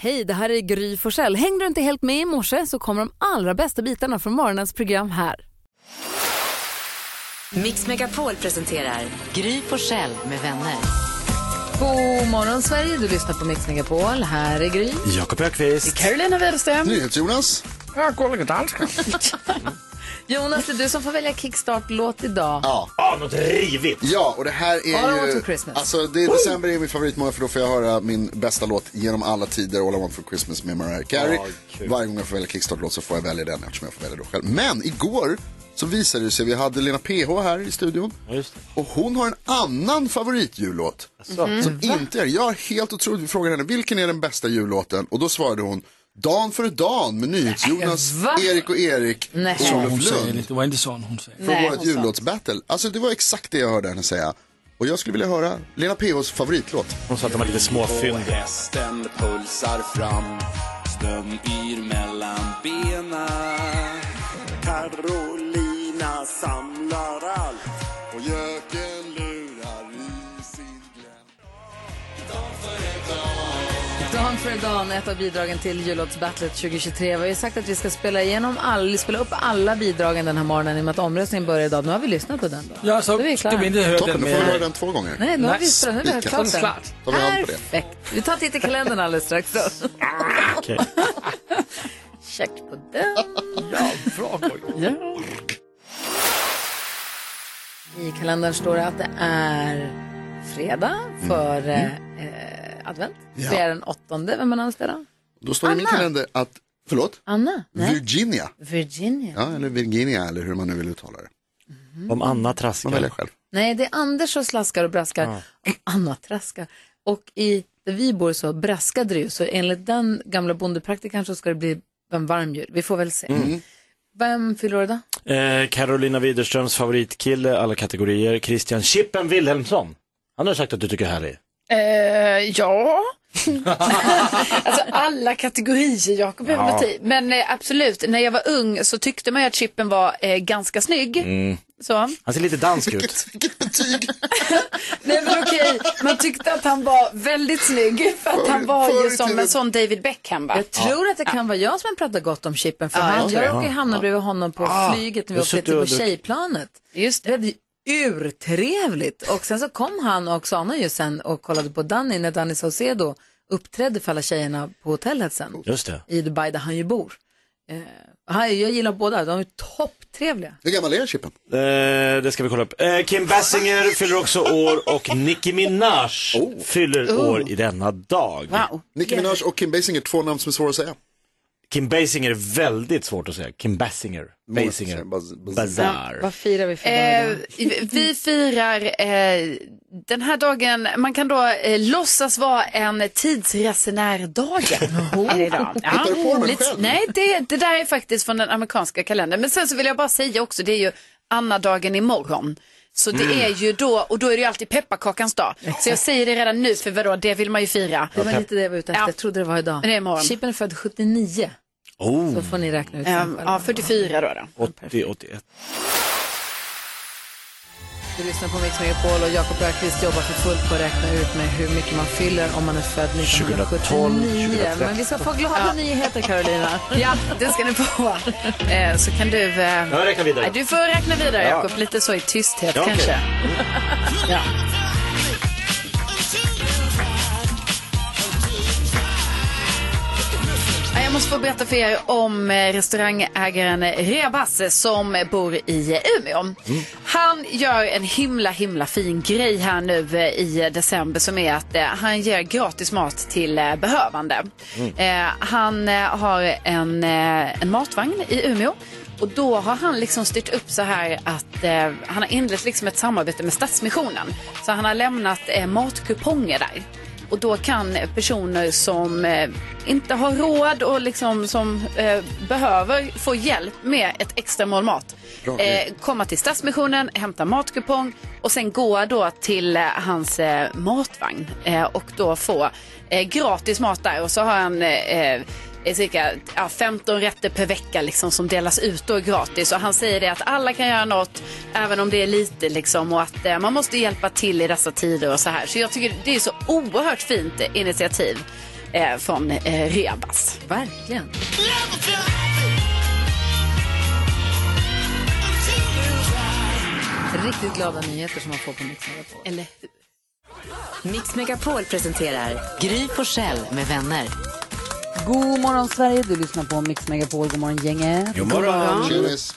Hej, det här är Gry Forssell. Hängde du inte helt med i morse så kommer de allra bästa bitarna från morgonens program här. Mix Megapol presenterar Gry Forssell med vänner. God morgon Sverige, du lyssnar på Mix Megapol. Här är Gry. Jakob Öqvist. Carolina Widerström. Jonas. Ja, kollega danska. Jonas, det är du som får välja kickstart-låt idag. Ja. Ja, något rivigt. Ja, och det här är All I want ju... for Christmas. Alltså, det är december är min favoritmånad för då får jag höra min bästa låt genom alla tider, All I want for Christmas med Mariah Carey. Ja, kul. Varje gång jag får välja kickstart-låt så får jag välja den eftersom jag får välja då själv. Men igår så visade det sig, vi hade Lena PH här i studion. Ja, just det. Och hon har en annan favoritjullåt. Mm. Som inte är, jag är helt otroligt, vi frågade henne vilken är den bästa jullåten? Och då svarade hon Dan före dan med NyhetsJonas? Erik och Erik Nej. och Hon Olof säger Lund. det, det var inte så hon säger. Från vårt jullåtsbattle. Alltså det var exakt det jag hörde henne säga. Och jag skulle vilja höra Lena PHs favoritlåt. Hon sa att de var lite småfyndiga. Hästen pulsar fram, snön yr mellan bena. Carolina samlar allt. Dan för Dan, ett av bidragen till jullåtsbattlet 2023. Vi har ju sagt att vi ska spela igenom all, spela upp alla bidragen den här morgonen i och med att omröstningen börjar idag. Nu har vi lyssnat på den då. Ja, så Då är vi klara. inte Toppen, då får vi höra den två gånger. Nej, nu har vi Nice. spelat, nu har vi Spikat. klart den. Klart. Perfekt. Vi tar en titt i kalendern alldeles strax då. Check på den. Ja, bra. Ja. I kalendern står det att det är fredag för eh, eh, advent. Ja. Det är den åttonde. Vem har namnsdag då? Då står det i min kalender att, förlåt? Anna? Nej. Virginia. Virginia. Ja, eller Virginia eller hur man nu vill uttala det. Om Anna Man traskar. väljer själv. Nej, det är Anders som slaskar och braskar om Anna traskar. Och i där vi bor så braskade det ju, så enligt den gamla bondepraktikern så ska det bli en varm jul. Vi får väl se. Vem fyller år idag? Eh, Carolina Widerströms favoritkille, alla kategorier. Christian Chippen Wilhelmsson. Han har sagt att du tycker är härlig. Eh, ja. alltså alla kategorier Jakob Ja. ja. i. Men eh, absolut, när jag var ung så tyckte man ju att Chippen var eh, ganska snygg. Mm. Så. Han ser lite dansk ut. Vilket, betyg! Nej men okej, man tyckte att han var väldigt snygg för att han var ju som en sån David Beckham va? Jag tror att det kan vara jag som har pratat gott om Chippen. För han, jag råkade hamna bredvid honom på flyget när vi åkte till på tjejplanet. Just Det urtrevligt. Och sen så kom han och Oksana ju sen och kollade på Danny när Danny Saucedo uppträdde för alla tjejerna på hotellet sen. Just det. I Dubai där han ju bor. Eh, jag gillar båda, de är topptrevliga. Hur gammal är Chippen? Eh, det ska vi kolla upp. Eh, Kim Basinger fyller också år och Nicki Minaj fyller år i denna dag. Wow. Nicki Minaj och Kim Basinger, två namn som är svåra att säga. Kim Basinger är väldigt svårt att säga. Kim Basinger. Basinger. Baz- baz- Bazar. Vad firar vi för dag Eh, vi firar eh, den här dagen, man kan då eh, låtsas vara en tidsresenärdagen. Är det idag. Du på lite- själv? Nej, det, det där är faktiskt från den amerikanska kalendern. Men sen så vill jag bara säga också, det är ju Anna-dagen imorgon. Så det Mm. är ju då, och då är det ju alltid pepparkakans dag. Så jag säger det redan nu, för vadå, det vill man ju fira. Det var lite det jag var ute efter, Ja. jag trodde det var idag. Men det är imorgon. Chippen är född 79, Oh, så får ni räkna ut själva. Ja, 44 då. då. 80, 81. Du lyssnar på Mix Megapol och Jakob Öqvist jobbar för fullt på att räkna ut med hur mycket man fyller om man är född 1979. 2012, Men vi ska få glada nyheter Carolina. Ja, det ska ni få. Eh, så kan du... Eh, Jag räknar vidare. Nej, du får räkna vidare Jakob, lite så i tysthet Ja, okej. kanske. Ja. Jag måste få berätta för er om eh, restaurangägaren Rebas som bor i Umeå. Han gör en himla himla fin grej här nu eh, i december som är att eh, han ger gratis mat till eh, behövande. Eh, Han eh, har en, eh, en matvagn i Umeå och då har han liksom styrt upp så här att eh, han har inlett liksom ett samarbete med Stadsmissionen. Så han har lämnat eh, matkuponger där. Och då kan personer som eh, inte har råd och liksom som eh, behöver få hjälp med ett extra mål mat. Eh, komma till Stadsmissionen, hämta matkupong och sen gå då till eh, hans eh, matvagn eh, och då få gratis mat där. Och så har han cirka ja, 15 rätter per vecka liksom, som delas ut då gratis. Och han säger det att alla kan göra något, även om det är lite liksom, och att eh, man måste hjälpa till i dessa tider och så här. Så jag tycker det är så oerhört fint initiativ. eh, från eh, Rebas. Verkligen. Riktigt glada nyheter som man får på Mix Megapol. Eller hur? Mix Megapol presenterar Gry Forssell med vänner. God morgon Sverige, du lyssnar på Mix Megapol. God morgon gänget. God morgon. Tjenis.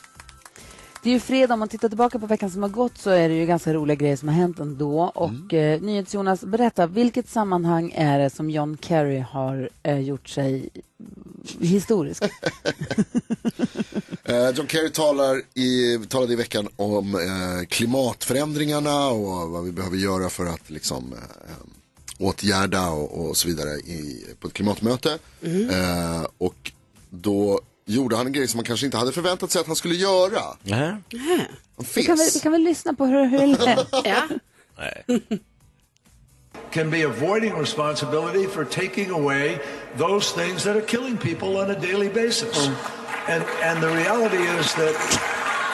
Det är ju fredag, om man tittar tillbaka på veckan som har gått så är det ju ganska roliga grejer som har hänt ändå. Och eh, NyhetsJonas, berätta, vilket sammanhang är det som John Kerry har eh, gjort sig historisk? Eh, John Kerry talar i, talade i veckan om eh, klimatförändringarna och vad vi behöver göra för att liksom, eh, åtgärda och, och så vidare i, på ett klimatmöte. Eh, och då gjorde han en grej som man kanske inte hade förväntat sig att han skulle göra. Han Vi kan, väl, vi kan väl lyssna på hur, hur det lät. Ja. can be avoiding responsibility for taking away those things that are killing people on a daily basis. And, and the reality is that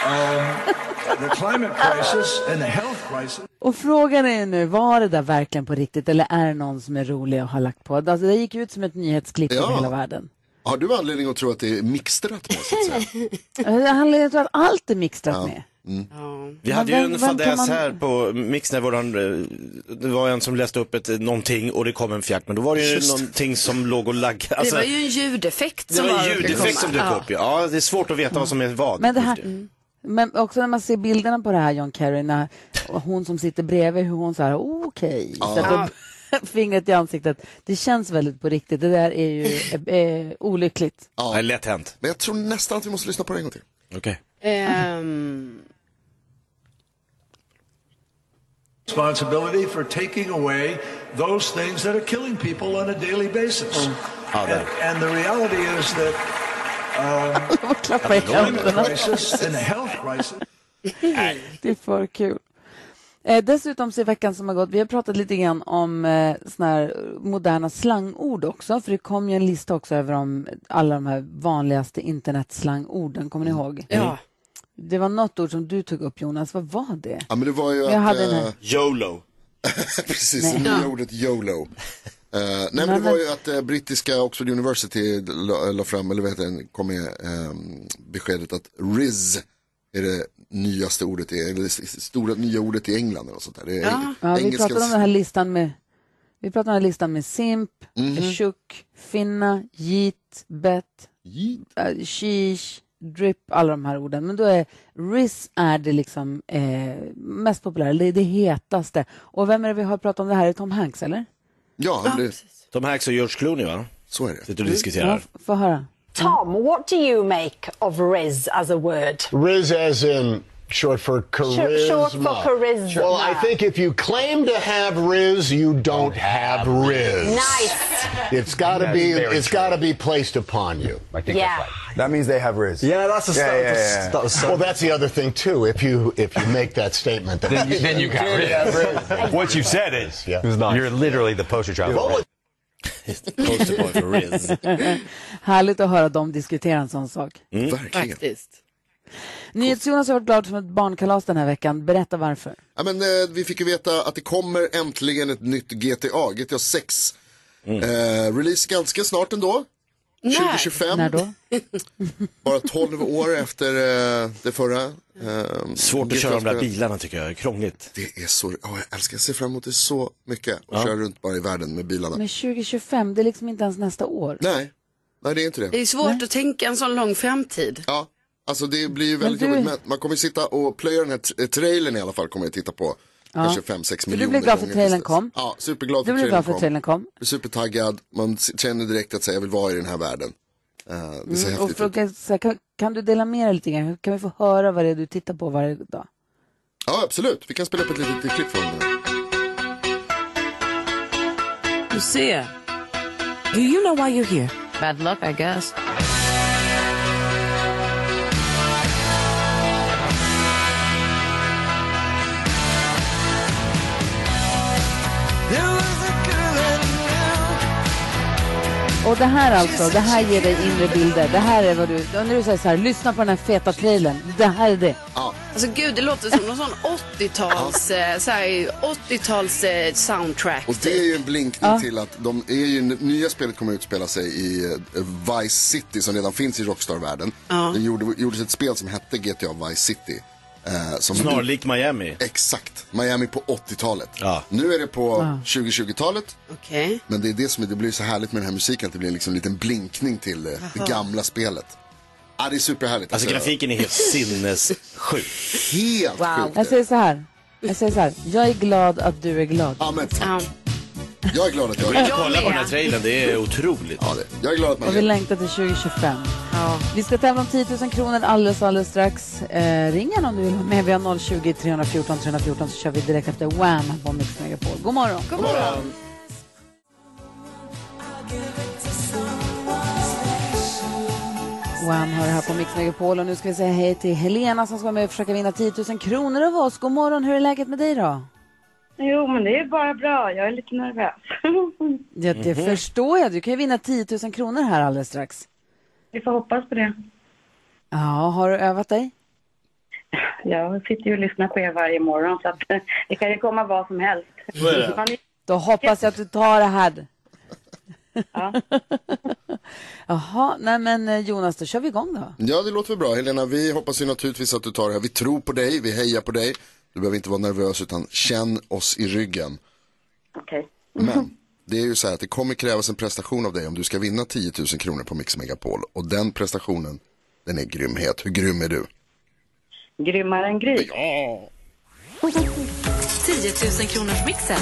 um, the climate crisis and the health crisis Och frågan är nu, var det där verkligen på riktigt eller är det någon som är rolig och har lagt på? Alltså, det gick ut som ett nyhetsklipp Ja. över hela världen. Har du anledning att tro att det är mixtrat med så att säga? Det handlar ju om att allt är mixtrat med. Vi hade ju en fadäs man- här på Mix när våran, det var en som läste upp ett någonting och det kom en fjärt, men då var det ju Just. någonting som låg och laggade. Det Alltså, var ju en ljudeffekt det som var en var ljudeffekt som dök Ja. upp. Ja. ja, det är svårt att veta vad som är vad. Men, det här, men också när man ser bilderna på det här John Kerry, när hon som sitter bredvid, hur hon så här, okej, sätter upp fingret i ansiktet. Det känns väldigt på riktigt. Det där är ju eh, eh, olyckligt. Ja. Lätt hänt. Men jag tror nästan att vi måste lyssna på det en gång till. Okej. Ehm, responsibility for taking away those things that are killing people on a daily basis. Ja, där. And, and the reality is that Klappa i händerna. Det är för kul. Eh, dessutom så i veckan som har gått, vi har pratat lite grann om eh, såna här moderna slangord också, för det kom ju en lista också över om alla de här vanligaste internetslangorden, kommer ni ihåg? ja. Det var något ord som du tog upp Jonas, vad var det? Ja men det var ju Jag att, hade den eh, här. YOLO. Precis, det nya ordet YOLO. Eh, nej men det var ju att eh, brittiska Oxford University la, la fram, eller vad heter det, kom med eh, beskedet att RIS är det nyaste ordet, i, eller stora nya ordet i England eller sånt där. Det är Ja, vi engelskans- pratade om den här listan med vi pratade om den här listan med simp, Mhm. tjock, finna, jit, bet, Yeet. uh, sheesh, drip, alla de här orden. Men då är RIS är det liksom eh, mest populära, det är det hetaste. Och vem är det vi har pratat om det här? Är Tom Hanks eller? Ja, blev, Tom Hanks och George Clooney va? så är det. Sitter och Ja, diskuterar. f- få höra. Tom, what do you make of Riz as a word? Riz as in short for charisma. short for charisma. Well, I think if you claim to have Riz, you don't have Riz. Nice. It's got to be it's got to be placed upon you. I think Yeah. That means they have Riz. Yeah, that's a Yeah, start. yeah, yeah. Well, that's the other thing too. If you if you make that statement, then, you, then you got Riz. What you said is, Yeah. you're literally the poster child. What was- Poster boy för Riz. Härligt att höra dem diskutera en sån sak. Mm. Verkligen. Faktiskt. NyhetsJonas har varit glad som ett barnkalas den här veckan. Berätta varför. Ja, men, eh, vi fick ju veta att det kommer äntligen ett nytt GTA, GTA 6. Eh, release ganska snart ändå. 2025, När då? bara 12 år efter eh, det förra. Eh, Svårt att köra de där bilarna tycker jag, krångligt. Det är så, ja, jag älskar, jag ser fram emot det så mycket. Och köra runt bara i världen med bilarna. Men 2025, det är liksom inte ens nästa år. Nej, nej det är inte Det det. är svårt att tänka en sån lång framtid. Ja, alltså det blir ju väldigt du- jobbigt. Men man kommer ju sitta och plöja den här t- trailern i alla fall, kommer jag titta på. Kanske 5-6 du miljoner blev glad för trailern kom? Ja, superglad för Du blev trailern glad för trailern kom. Supertaggad, man känner direkt att säga, jag vill vara i den här världen. Eh, det ser Mm, Och häftigt ut. fråga, så här, kan, kan du dela med dig lite grann? Kan vi få höra vad det är du tittar på varje dag? Ja, absolut. Vi kan spela upp ett litet klipp från den. Du ser. Do you know why you're here? Bad luck I guess. Och det här alltså, det här ger dig inre bilder. Det här är vad du, när du säger så här, lyssna på den här feta trailern. Det här är det. Alltså gud, det låter som någon sån 80-tals, eh, så här, 80-tals eh, soundtrack. Och det är ju en blinkning Ja. till att de är ju, nya spelet kommer att utspela sig i eh, Vice City som redan finns i Rockstar-världen. Ja. Det gjorde, gjordes ett spel som hette GTA Vice City. Eh, som Snarlik Miami. Exakt, Miami på 80-talet. Nu är det på Ja. 2020-talet. Okej. Men det är det som är, det blir så härligt med den här musiken, att det blir liksom en liten blinkning till det, det Jaha. gamla spelet. Ja, det är superhärligt. Alltså grafiken är helt sinnessjuk. Helt Wow. Jag säger så här. Jag säger så här. Jag är glad att du är glad. Amen. Jag är glad att jag Gå in och kolla på den här trailern, det är otroligt. Ja, det. Jag är glad att man Och vi längtar till 2025. Vi ska tävla om 10 000 kronor alldeles, alldeles strax. Eh, ring gärna om du vill vara med. Vi har 020 314 314 så kör vi direkt efter Wham på Mix Megapol. God morgon. God morgon. Wham har det här på Mix Megapol och nu ska vi säga hej till Helena som ska vara med och försöka vinna 10 000 kronor av oss. God morgon, hur är läget med dig då? Jo, men det är bara bra. Jag är lite nervös. Ja, det förstår jag. Du kan ju vinna 10 000 kronor här alldeles strax. Vi får hoppas på det. Ja, har du övat dig? Jag sitter ju och lyssnar på er varje morgon så att det kan ju komma vad som helst. Är Då hoppas jag att du tar det här. Ja. Jaha, nej men eh, Jonas, då kör vi igång då. Ja, det låter väl bra. Helena, vi hoppas ju naturligtvis att du tar det här. Vi tror på dig, vi hejar på dig. Du behöver inte vara nervös utan känn oss i ryggen. Okej. Men det är ju så här att det kommer krävas en prestation av dig om du ska vinna 10 000 kronor på Mix Megapol. Och den prestationen, den är grymhet. Hur grym är du? Grymmare än Gry. Ja. 10 000 kronors mixen.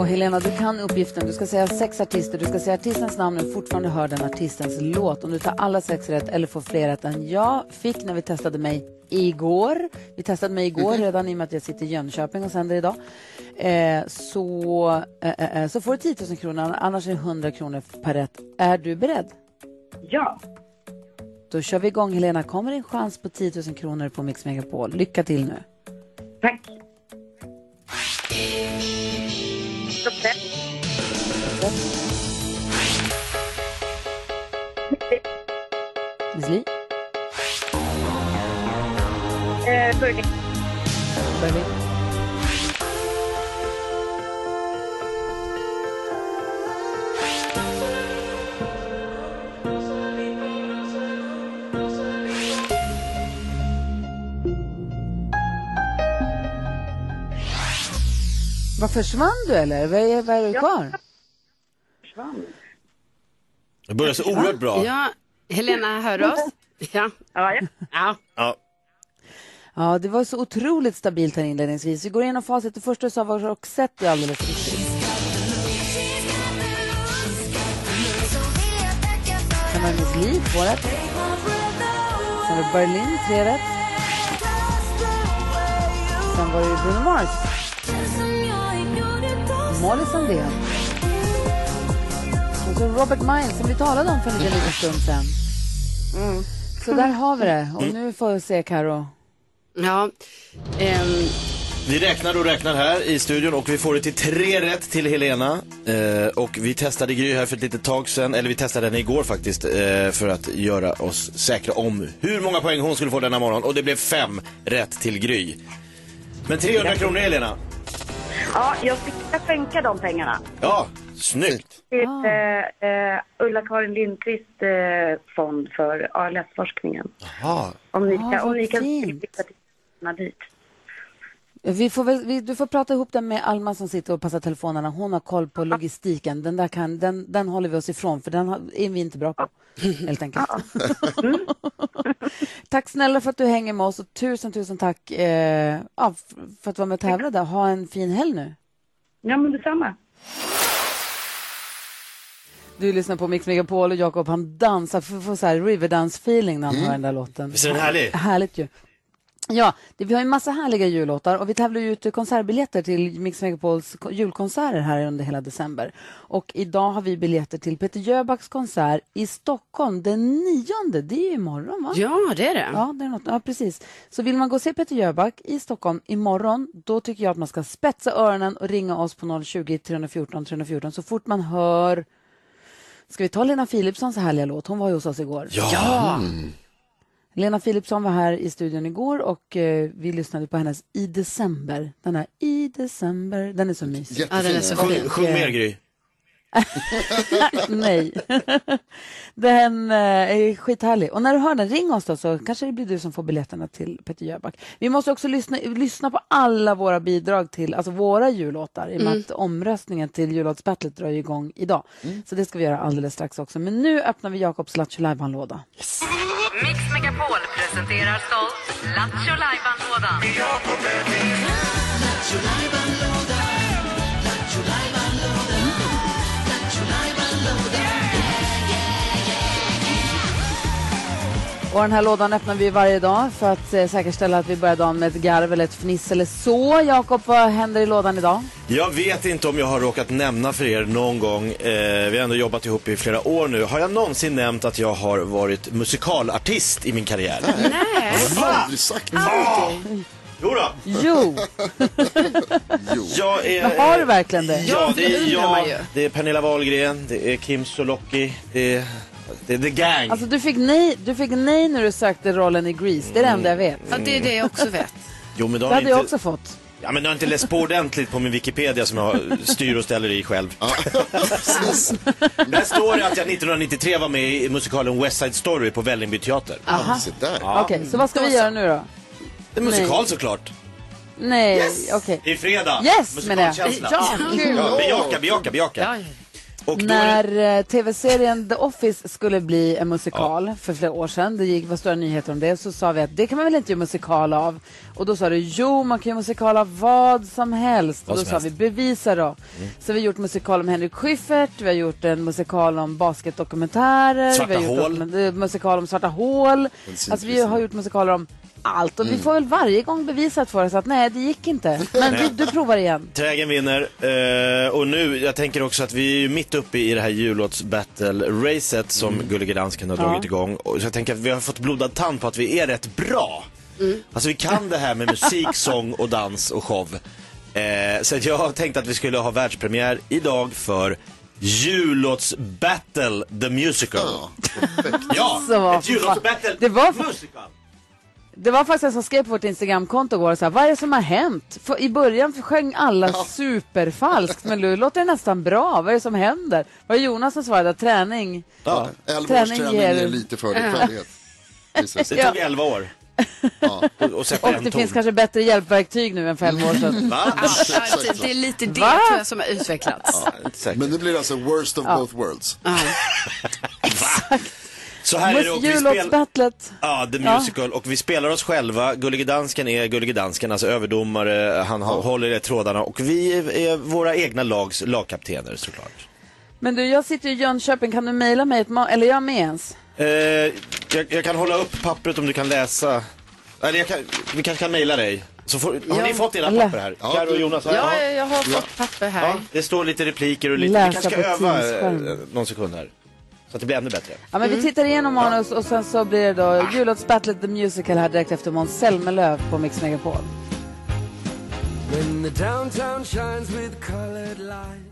Och Helena, du kan uppgiften. Du ska säga sex artister. Du ska säga artistens namn och fortfarande hör den artistens låt. Om du tar alla sex rätt eller får fler rätt än jag fick när vi testade mig igår. Vi testade mig igår redan i och med att jag sitter i Jönköping och sänder idag. Eh, så, eh, eh, så får du 10 000 kronor, annars är det 100 kronor per rätt. Är du beredd? Ja. Då kör vi igång Helena. Kommer din chans på 10 000 kronor på Mix Megapol. Lycka till nu. Tack. Miss Li? Eh, Burger. Börjar vi? Försvann du eller? Vad är, vad är du kvar? Försvann. Det börjar så oerhört bra. Ja, Helena, hör du oss? Ja. Ja, ja. Ja. Ja, det var så otroligt stabilt här inledningsvis. Vi går igenom facit. Det första du sa var Roxette alldeles riktigt. Sen var det Miss Li, två rätt. Sen var det Berlin, tre rätt. Sen var det Bruno Mars. Molly Sandén. Och så Robert Miles som vi talade om för en liten, liten stund sen. Så där har vi det. Och nu får vi se, Karo. Ja. ehm, Vi räknar och räknar här i studion och vi får det till tre rätt till Helena. Eh, och vi testade Gry här för ett litet tag sedan, eller vi testade henne igår faktiskt, eh, för att göra oss säkra om hur många poäng hon skulle få denna morgon. Och det blev fem rätt till Gry. Men 300 kronor Helena. Ja, jag ska skänka de pengarna Ja, snyggt. till eh, eh, Ulla-Karin Lindqvist eh, fond för ALS-forskningen. Jaha. Om ni Ah, kan, om ni kan fint. pengarna dit. Vi får väl, vi, du får prata ihop det med Alma som sitter och passar telefonerna. Hon har koll på logistiken. Den, där kan, den, den håller vi oss ifrån, för den har, är vi inte bra på. Helt enkelt. tack snälla för att du hänger med oss och tusen, tusen tack eh, ja, för att vara med och tävla där. Ha en fin helg nu. Ja, men detsamma. Du lyssnar på Mix Megapol och Jakob han dansar, får, får så här Riverdance-feeling när han Mm. hör den där låten. Visst är den härlig? Härligt ju. Ja, det, vi har en massa härliga jullåtar och vi tävlar ju ut konsertbiljetter till Mix Megapols ko- julkonserter här under hela december. Och idag har vi biljetter till Peter Jöbacks konsert i Stockholm den nionde. Det är ju imorgon va? Ja, det är det. Ja, det är något. ja, precis. Så vill man gå och se Peter Jöback i Stockholm imorgon, då tycker jag att man ska spetsa öronen och ringa oss på 020 314 314 så fort man hör Ska vi ta Lena Philipssons härliga låt? Hon var ju hos oss igår. Ja. Lena Philipsson var här i studion igår och eh, vi lyssnade på hennes I december. Den här I december, den är så mysig. Jättefin. Ja, den är så Sjung- sjung mer, Gry. Nej. den eh, är skithärlig. Och när du hör den, ring oss då så kanske det blir du som får biljetterna till Peter Jöback. Vi måste också lyssna, lyssna på alla våra bidrag till, alltså våra jullåtar i och med Mm. att omröstningen till jullåtsbattlet drar ju igång idag. Så det ska vi göra alldeles strax också. Men nu öppnar vi Jakobs Lattjo låda Mix Megapol presenterar stolt Lattjo Lajban-lådan. Och den här lådan öppnar vi varje dag för att eh, säkerställa att vi börjar dagen med ett garv eller ett fniss eller så. Jakob, vad händer i lådan idag? Jag vet inte om jag har råkat nämna för er någon gång, eh, vi har ändå jobbat ihop i flera år nu, har jag någonsin nämnt att jag har varit musikalartist i min karriär? Nej. Jag har aldrig sagt Aldrig. Jo då. Jo. Jag är, Men har du verkligen det? Ja, det är jag, det är Pernilla Wahlgren, det är Kim Sulocki, det är, det är The Gang. Alltså du fick, nej, du fick nej när du sökte rollen i Grease. Det är det enda jag vet. Ja, det är det jag också vet. Jo, men Det då har hade jag inte, också fått. Ja, men du har inte läst på ordentligt på min Wikipedia som jag styr och ställer i själv. Där står det att jag 1993 var med i musikalen West Side Story på Vällingby teater. Aha. Ja. Okej, så vad ska vi göra nu då? En musikal Nej. såklart. Nej, okej. Det är fredag. Yes, menar jag. Musikalkänsla. Ja, kul. Ja, bejaka, bejaka, bejaka. Då är När eh, tv-serien The Office skulle bli en musikal för flera år sedan, det gick, var stora nyheter om det, så sa vi att det kan man väl inte göra musikal av? Och då sa du, jo man kan göra musikal av vad som helst. Vad och då sa vi, bevisa då. Så vi har gjort musikal om Henrik Schyffert, vi har gjort en musikal om basketdokumentärer, Svarta vi har gjort hål. eh, musikal om svarta hål. Alltså vi har gjort musikaler om allt och vi Mm. får väl varje gång bevisat för oss att nej, det gick inte. Men vi, du provar igen. Trägen vinner. Eh, och nu, jag tänker också att vi är ju mitt uppe i det här jullåts-battle-racet som Gullige Dansken har Ja. dragit igång. Och så jag tänker att vi har fått blodad tand på att vi är rätt bra. Alltså vi kan det här med musik, sång och dans och show. Eh, så att jag har tänkt att vi skulle ha världspremiär idag för jullåts-battle the musical. Ja, Så vad ett jullåts-battle Det var, musical. Det var faktiskt en som skrev på vårt Instagramkonto igår, så här, vad är det som har hänt? För I början sjöng alla superfalskt, men nu låter det nästan bra. Vad är det som händer? Var det Jonas som svarade? Träning? Ja, 11 års träning ger lite färdighet. Det tog 11 år. Och, och Och det finns kanske bättre hjälpverktyg nu än för 11 år sedan. Va? Ja, det är lite det Va? tror jag som har utvecklats. Men det blir alltså worst of Ja. both worlds. Så här är det och vi spelar... Ja, The Ja. Musical. Och vi spelar oss själva. Gullige Dansken är Gullige Dansken, alltså överdomare. Han håller i trådarna. Och vi är, våra egna lags lagkaptener såklart. Men du, jag sitter i Jönköping. Kan du mejla mig ett ma- Eller är jag med ens? Eh, jag, jag kan hålla upp pappret om du kan läsa. Eller jag kan, vi kanske kan mejla dig. Så får, har Ja. ni fått era papper här? Karo och Jonas? Ja, jag har fått papper här. Ja, det står lite repliker och lite, Läsa vi kanske ska öva eh, någon sekund här. Så att det blir ännu bättre. Ja, men vi tittar igenom manus och sen så blir det då Jullåtsbattlet The Musical här direkt efter Måns Zelmerlöw på Mix Megapol. When the downtown shines with colored lights.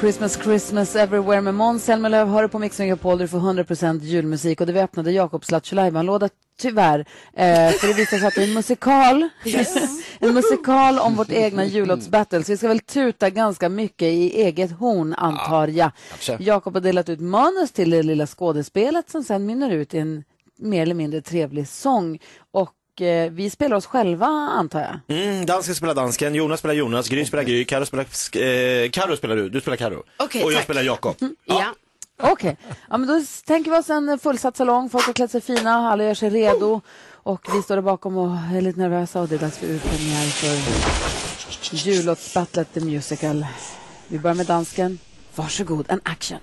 Christmas, Christmas everywhere med Måns Zelmerlöw hör du på Mix Megapol. Du får 100% julmusik och det vi öppnade Jakobs Lattjo låda tyvärr. Eh, för det visar sig att det är en musikal. en musikal om vårt egna jullåtsbattle. Så vi ska väl tuta ganska mycket i eget horn antar jag. Jakob har delat ut manus till det lilla skådespelet som sen mynnar ut i en mer eller mindre trevlig sång. Och eh, vi spelar oss själva antar jag. Mm, dansken spelar dansken, Jonas spelar Jonas, Gry spelar Gry, Karo spelar, eh, Karo spelar du, du spelar Karo. Okej, och jag tack. spelar Jakob. Ja. Okej, ja, men då tänker vi oss en fullsatt salong. Folk har klätt sig fina, alla gör sig redo. Och vi står där bakom och är lite nervösa och det är dags för urpremiär för jullåtsbattlet The Musical. Vi börjar med dansken. Varsågod, en action.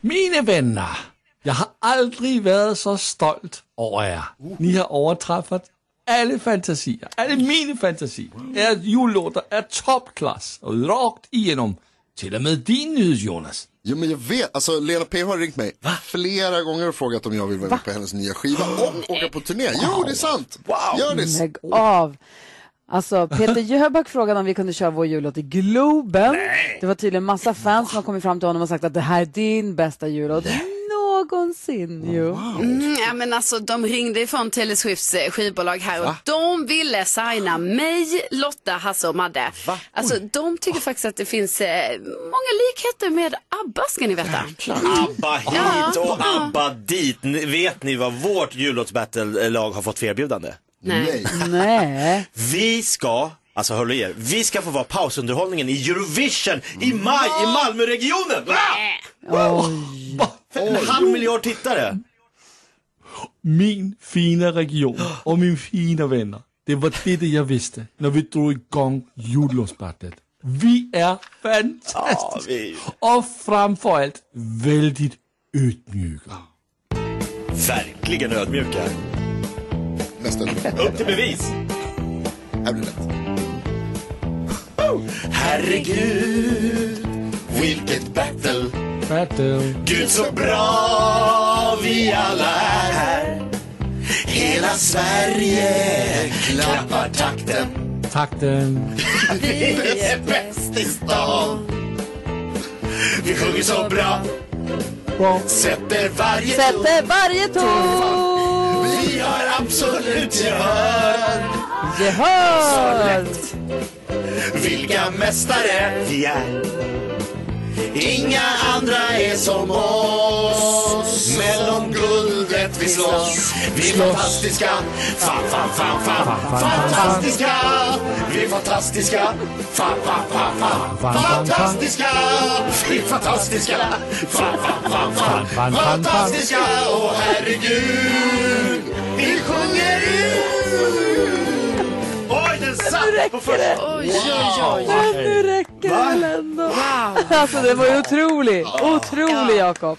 Mine vänner, Jag har aldrig varit så stolt över er. Ni har överträffat alla fantasier, alla mina fantasier. Era jullåtar är toppklass och rakt igenom. Till och med din nyhet Jonas. Jo men jag vet, alltså Lena P har ringt mig flera gånger och frågat om jag vill vara med på hennes nya skiva och åka på turné. Jo det är sant! Gör det! Lägg av. Alltså Peter Jöback frågade om vi kunde köra vår jullåt i Globen. Det var tydligen massa fans som har kommit fram till honom och sagt att det här är din bästa jullåt någonsin. Jo. Mm, ja, men alltså, de ringde ifrån Taylor Swifts eh, skivbolag här och de ville signa mig, Lotta, Hasse och Madde. Alltså, de tycker faktiskt att det finns eh, många likheter med ABBA ska ni veta. ABBA hit och ABBA dit. Vet ni vad vårt jullåtsbattle-lag har fått för erbjudande? Nej. Nej. Vi ska, alltså håll i er, vi ska få vara pausunderhållningen i Eurovision i maj i Malmöregionen! Va? En halv miljard tittare. Min fina region och min fina vänner. Det var det jag visste när vi drog igång jullåtsbattlet. Vi är fantastiska och framför allt väldigt ödmjuka. Verkligen ödmjuka. Upp till bevis. Här blir det lätt. Herregud, vilket battle. Battle. Gud så bra vi alla är här. Hela Sverige klappar takten. Takten. Vi är bäst i stan. Vi sjunger så bra. Sätter varje Sätter varje ton. Vi har absolut gehör. Så Gehör. lätt. Vilka mästare vi är. Inga andra är som oss. Mellonguldet vi slåss. Vi är fantastiska. Fan, fan, fan, fan. Fantastiska. Vi är fantastiska. Fan, fan, fan, fan. Fantastiska. Vi är fantastiska. Fan, fan, fan, fan. Fantastiska. Åh herregud. Vi sjunger ut. Satt på första. Oj, oj, oj. Ja, nu räcker det väl ändå. Alltså det var ju otrolig. Otrolig Jakob.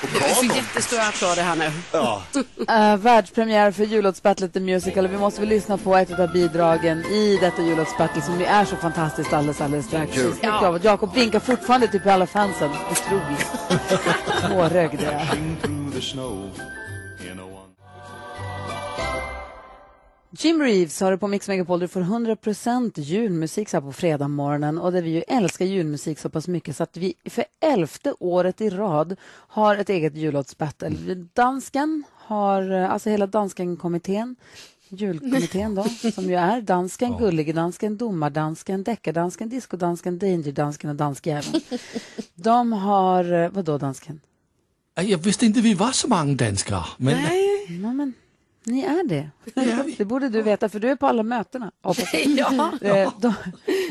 Det får jättestora applåder här nu. Ja. Uh, världspremiär för jullåtsbattlet The Musical. Vi måste väl lyssna på ett av bidragen i detta jullåtsbattle som ju är så fantastiskt alldeles, alldeles strax. Kul. Att Jakob vinkar fortfarande till alla fansen. Otroligt. Tårögd är jag. Jim Reeves har det på Mix Megapol. Du får 100% julmusik så här på fredag morgonen och där vi ju älskar julmusik så pass mycket så att vi för elfte året i rad har ett eget jullåtsbattle. Dansken har, alltså hela Dansken-kommittén, julkommittén då, som ju är dansken, gulligedansken, domardansken, deckardansken, discodansken, dangerdansken och danskjäveln. De har, eh, vadå dansken? Jag visste inte vi var så många danskar. Men Ja, men ni är det. Det borde du veta, för du är på alla mötena. Ja. Eh, De,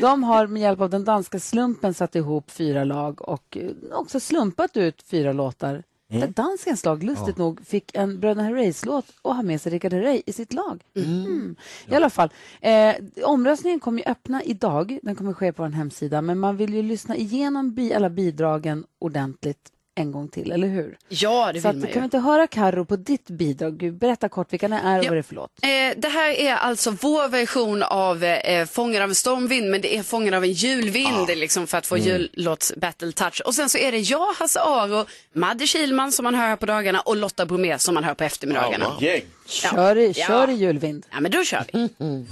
de har med hjälp av den danska slumpen satt ihop fyra lag och eh, också slumpat ut fyra låtar. Där danskens lag, lustigt nog, fick en Bröderna Herreys-låt och ha med sig Richard Herrey i sitt lag. Mm. I alla fall, eh, omröstningen kommer ju öppna idag. Den kommer ske på vår hemsida. Men man vill ju lyssna igenom bi alla bidragen ordentligt en gång till, eller hur? Ja, det Så vill att, man kan vi ju. inte höra Karo på ditt bidrag? Berätta kort vilka det är och Ja. vad det är för låt. Eh, det här är alltså vår version av eh, Fångar av en stormvind, men det är Fångar av en julvind liksom för att få jullåts battle touch. Och sen så är det jag, Hasse Aro, Madde Kilman som man hör här på dagarna och Lotta Bromé som man hör på eftermiddagarna. Gäng. Kör i, Ja. kör i julvind. Ja, men då kör vi.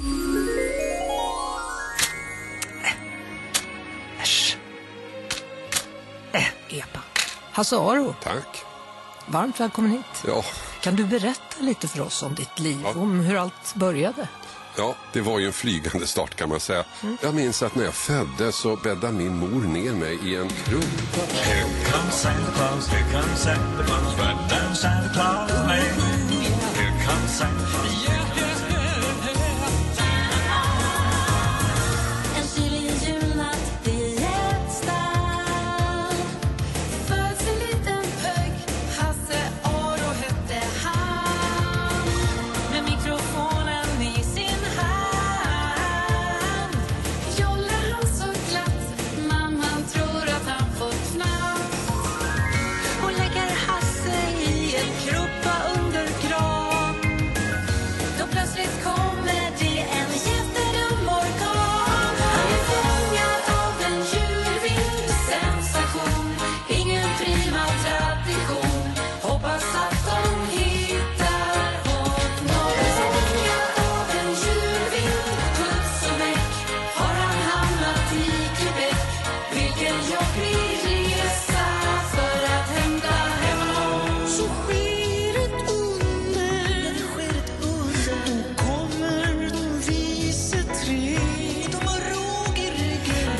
EPA. Hasse Aro, Tack. varmt välkommen hit. Ja, Kan du berätta lite för oss om ditt liv, om hur allt började? ja, det var ju en flygande start kan man säga. Jag minns att när jag föddes så bäddade min mor ner mig i en krubba. Here comes Santa Claus, here comes Santa Claus, right down Santa Claus Lane. Here comes Santa. En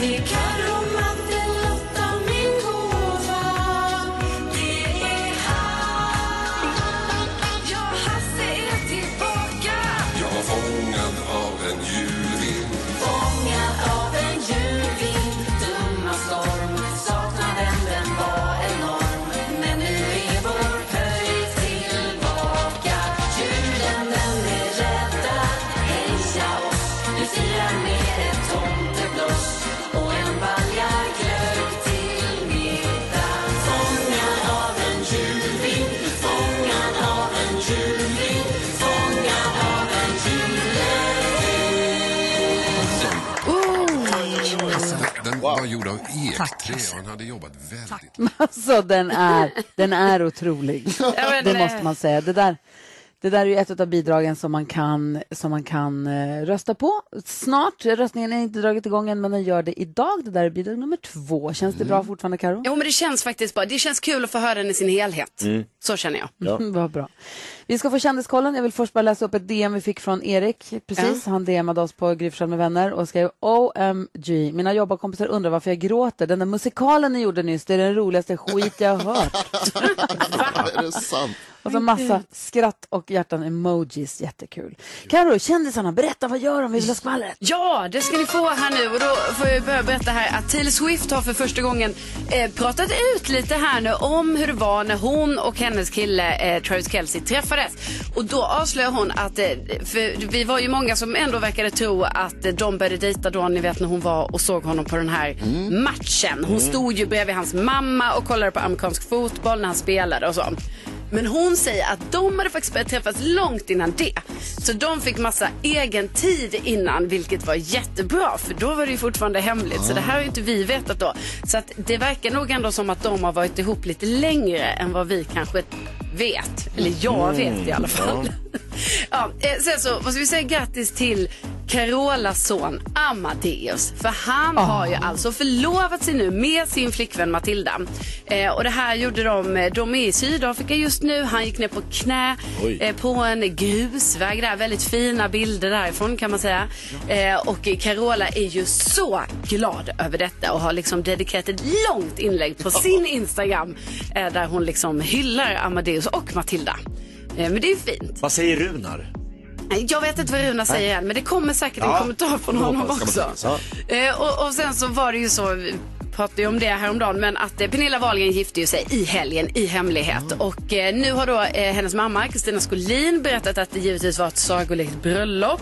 we can gjord av ekträ och han hade jobbat väldigt Alltså den är, den är otrolig. det eh, måste man säga. Det där, det där är ju ett av bidragen som man kan, som man kan eh, rösta på. Snart, röstningen är inte dragit igång än men den gör det idag. Det där är bidrag nummer två. Känns det bra fortfarande Karo? Jo men det känns faktiskt bra. Det känns kul att få höra den i sin helhet. Mm. Så känner jag. Vad bra. Vi ska få kändiskollen. Jag vill först bara läsa upp ett DM vi fick från Erik. Precis, han DMade oss på Gry Forssell med vänner och skrev OMG. Mina jobbarkompisar undrar varför jag gråter. Den där musikalen ni gjorde nyss, det är den roligaste skit jag har hört. är det sant? Och så massa skratt och hjärtan-emojis. Jättekul. Karo, kändisarna, berätta vad gör de? Vi vill ha skvallret. Ja, det ska ni få här nu. Och då får jag börja berätta här att Taylor Swift har för första gången eh, pratat ut lite här nu om hur det var när hon och hennes kille eh, Travis Kelce träffades. Och då avslöjar hon att, eh, för vi var ju många som ändå verkade tro att eh, de började dejta då, ni vet när hon var och såg honom på den här matchen. Hon Mm. stod ju bredvid hans mamma och kollade på amerikansk fotboll när han spelade och så. Men hon säger att de hade faktiskt börjat träffas långt innan det. Så de fick massa egen tid innan, vilket var jättebra. För då var det ju fortfarande hemligt. Så det här har ju inte vi vetat då. Så att det verkar nog ändå som att de har varit ihop lite längre än vad vi kanske vet. Eller jag vet i alla fall. Ja, eh, sen så måste vi säga grattis till Carolas son Amadeus. För han har ju alltså förlovat sig nu med sin flickvän Matilda. Eh, och det här gjorde de, eh, de är i Sydafrika just nu. Han gick ner på knä eh, på en grusväg där. Väldigt fina bilder därifrån kan man säga. Eh, och Carola är ju så glad över detta och har liksom dedikerat ett långt inlägg på sin Instagram eh, där hon liksom hyllar Amadeus och Matilda. Eh, men det är ju fint. Vad säger Runar? Jag vet inte vad Runa säger än, men det kommer säkert en kommentar från honom också. Eh, och, och sen så var det ju så, pratade ju om det häromdagen, men att eh, Pernilla Wahlgren gifte ju sig i helgen i hemlighet. Och eh, nu har då eh, hennes mamma, Kristina Skolin, berättat att det givetvis var ett sagolikt bröllop.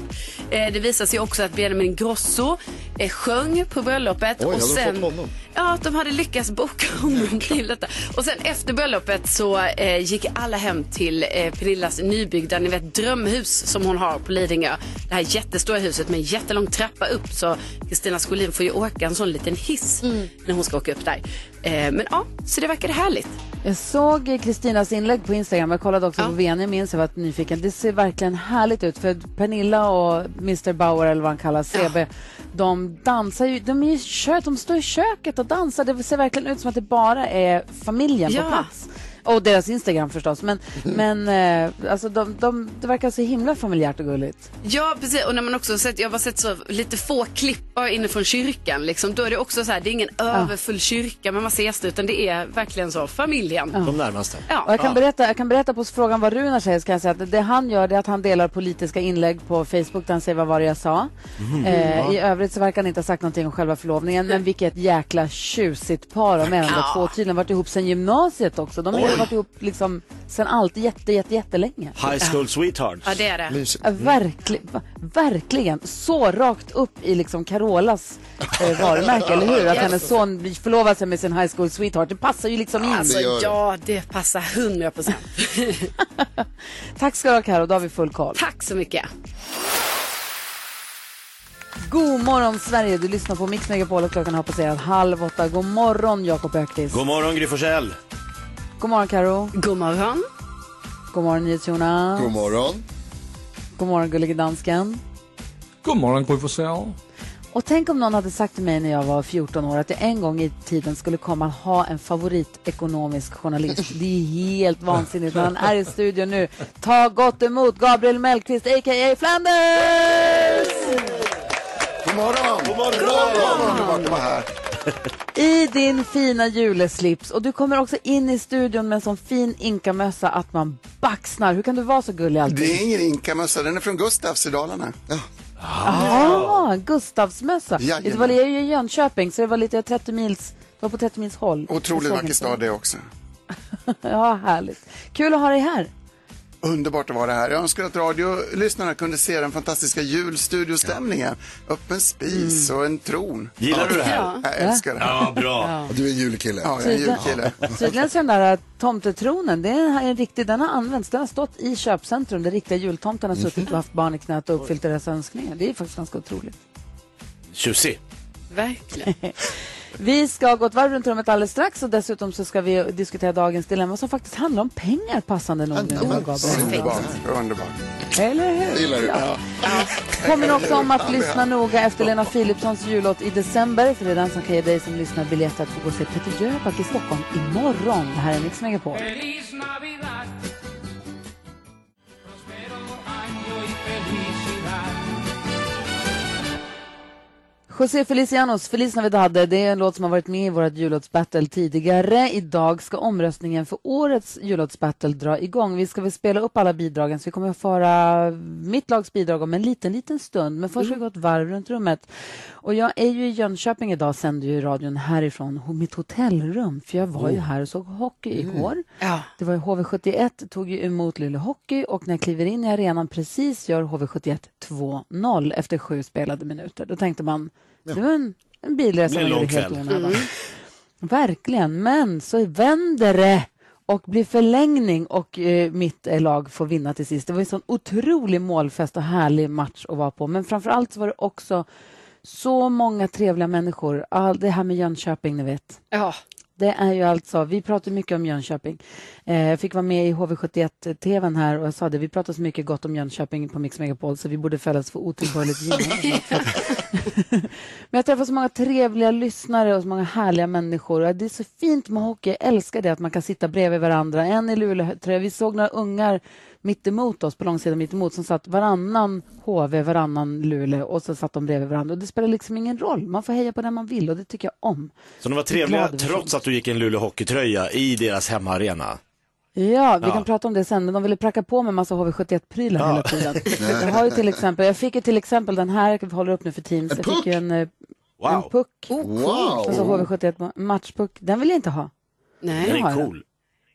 Eh, det visar sig också att Benjamin Ingrosso eh, sjöng på bröllopet. Oj, och sen, fått honom? Ja, att de hade lyckats boka honom till detta. Och sen efter bröllopet så eh, gick alla hem till eh, Pernillas nybyggda, ni vet drömhus som hon har på Lidingö. Det här jättestora huset med en jättelång trappa upp så Kristina Skolin får ju åka en sån liten hiss när hon ska åka upp där. Eh, men ja, så det verkade härligt. Jag såg Kristinas inlägg på Instagram. Jag kollade också på VN. Jag minns jag var nyfiken. Det ser verkligen härligt ut. För Pernilla och Mr Bauer, eller vad han kallas, CB, de dansar ju. De, är ju kö- de står i köket och dansar. Det ser verkligen ut som att det bara är familjen Ja. på plats. Och deras Instagram förstås. Men, men eh, alltså de, de, det verkar så himla familjärt och gulligt. Ja, precis. Och när man också sett, jag har bara sett så lite få klippar inifrån kyrkan. Liksom, då är det också så här, det är ingen överfull kyrka med massa gäster, utan det är verkligen så, familjen. De närmaste. Ja. Och jag, kan berätta, jag kan berätta på frågan vad Runar säger. Ska jag säga att det han gör är att han delar politiska inlägg på Facebook där han säger vad var det jag sa. Mhm. Eh, Ja. I övrigt så verkar han inte ha sagt någonting om själva förlovningen. Men vilket jäkla tjusigt par de är där Ja. två. Tydligen varit ihop sedan gymnasiet också. De Oj. Varit ihop liksom sen alltid jätte, jätte, jättelänge. High school sweethearts. Ja, det är det. Ja, verkli, verkligen. Så rakt upp i liksom Carolas eh, varumärke, eller hur? Att hennes son förlovar sig med sin high school sweetheart. Det passar ju liksom in. Alltså, ja, det passar 100 procent. Tack ska du ha Karo, då har vi full koll. Tack så mycket. God morgon Sverige, du lyssnar på Mix Megapol och klockan har passerat halv åtta. God morgon Jakob Öqvist. God morgon Gry Forssell. God morgon Karo. God morgon. God morgon NyhetsJonas. God morgon. God morgon gullige dansken. God morgon Gry Forssell. Och tänk om någon hade sagt till mig när jag var 14 år att jag en gång i tiden skulle komma att ha en favoritekonomisk journalist. Det är helt vansinnigt. Men han är i studion nu. Ta gott emot Gabriel Mellqvist, a.k.a. Flanders! God morgon! God morgon! Underbart att vara här. I din fina juleslips. Och du kommer också in i studion med en sån fin inkamössa att man baxnar. Hur kan du vara så gullig alltid? Det är ingen inkamössa, den är från Gustavs i Dalarna. Ah, Gustavsmössa. Det var ju i Jönköping så det var lite 30 mils, det var på 30 mils håll. Otroligt vacker stad det också. Ja, härligt. Kul att ha dig här. Underbart att vara här. Jag önskar att radiolyssnarna kunde se den fantastiska julstudiostämningen. Öppen spis och en tron. Gillar du det här? Ja. Jag älskar det. Ja, bra. Och du är en julkille. Ja, jag är en julkille. Tydligen så den där tomtetronen, det är en riktig, den har använts, den har stått i köpcentrum där riktiga jultomten har suttit och haft barn i knät och uppfyllt deras önskningar. Det är faktiskt ganska otroligt. Tjusig. Verkligen. Vi ska gå ett varv runt rummet alldeles strax och dessutom så ska vi diskutera dagens dilemma som faktiskt handlar om pengar passande nog. nu. Underbart, underbart. Eller hur? Ja. Påminner också om att lyssna noga efter Lena Philipssons jullåt i december. För det är den som kan ge dig som lyssnar biljett att få gå och se Peter Jöback i Stockholm imorgon. Det här är Mix Megapol. Feliz Navidad. José Felicianos Feliz Navidad, det är en låt som har varit med i vårt jullåtsbattle tidigare. Idag ska omröstningen för årets jullåtsbattle dra igång. Vi ska väl spela upp alla bidragen så vi kommer att föra mitt lags bidrag om en liten, liten stund. Men först ska vi gå ett varv runt rummet. Och jag är ju i Jönköping idag, sänder ju radion härifrån mitt hotellrum. För jag var ju Oh. här och såg hockey igår. Ja. Det var ju HV71 tog ju emot Luleå Hockey och när jag kliver in i arenan precis gör HV71 2-0 efter sju spelade minuter. Då tänkte man, det var en, en bilresa man en gjorde lång helt kväll. onödan. Mm. Verkligen, men så vänder det och blir förlängning och eh, mitt eh, lag får vinna till sist. Det var en sån otrolig målfest och härlig match att vara på. Men framför allt så var det också så många trevliga människor. All det här med Jönköping, ni vet. Ja. Det är ju alltså, vi pratar mycket om Jönköping. Eh, jag fick vara med i HV71-tvn här och jag sa det, vi pratar så mycket gott om Jönköping på Mix Megapol så vi borde fällas för otillbörligt gynning. Men jag träffar så många trevliga lyssnare och så många härliga människor. Och Det är så fint med hockey. Jag älskar det att man kan sitta bredvid varandra. En i Luleå, vi såg några ungar mitt emot oss, på långsidan mitt emot, som satt varannan HV, varannan Luleå och så satt de bredvid varandra. Och det spelar liksom ingen roll. Man får heja på den man vill och det tycker jag om. Så de var trevliga trots att du gick i en Luleå hockeytröja i deras hemmaarena. Ja, vi Ja. kan prata om det sen, men de ville pracka på mig massa HV71-prylar Ja. hela tiden. Jag har ju till exempel, jag fick ju till exempel den här, jag håller upp nu för Teams, jag fick ju en, eh, Wow. en puck. Wow. Alltså HV71 matchpuck, den vill jag inte ha. Nej. Den är jag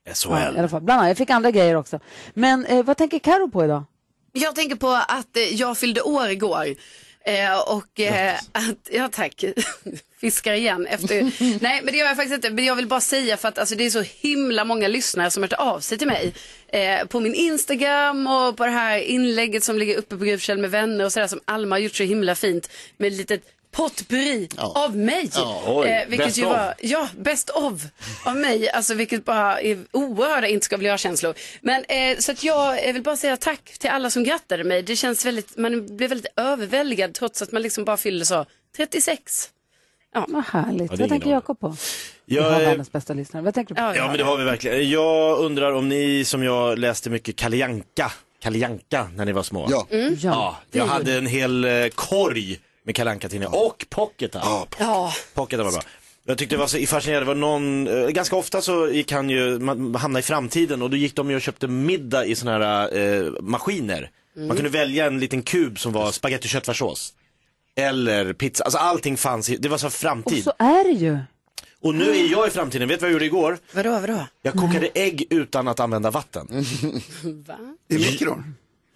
cool. Ja, i SHL. alla fall. Bland annat, jag fick andra grejer också. Men eh, vad tänker Karo på idag? Jag tänker på att eh, jag fyllde år igår. Eh, och eh, att, ja tack, fiskar igen efter, nej men det gör jag faktiskt inte, men jag vill bara säga för att alltså, det är så himla många lyssnare som har hört av sig till mig. Eh, på min Instagram och på det här inlägget som ligger uppe på Forssell med vänner och sådär som Alma har gjort så himla fint med ett litet potpurri av mig. Ja. Eh, vilket best ju of. var, ja, best of av mig, alltså vilket bara är oerhörda inte ska bli jag-känslor. Men eh, så att jag vill bara säga tack till alla som grattade mig. Det känns väldigt, man blev väldigt överväldigad trots att man liksom bara fyllde så 36. Ja. Vad härligt. Ja, vad tänker Jakob på? Jag, Jag har världens bästa lyssnare. Vad tänker du på? Ja men det har vi verkligen. Jag undrar om ni som jag läste mycket Kalle Anka, Kalle Anka när ni var små. Ja. Mm. ja jag hade en hel eh, korg med Kalle Anka tidningar och pocketar. Ja, Ja. Pocketar var bra. Jag tyckte det var så fascinerande, det var någon, eh, ganska ofta så gick han ju, man hamnade i framtiden och då gick de ju och köpte middag i såna här eh, maskiner. Mm. Man kunde välja en liten kub som var spagetti och köttfärssås. Eller pizza, alltså allting fanns, i, det var så Och framtid. så är det ju. Och nu är jag i framtiden, vet du vad jag gjorde igår? Vadå, vadå? Jag kokade ägg utan att använda vatten. Va? I mikron?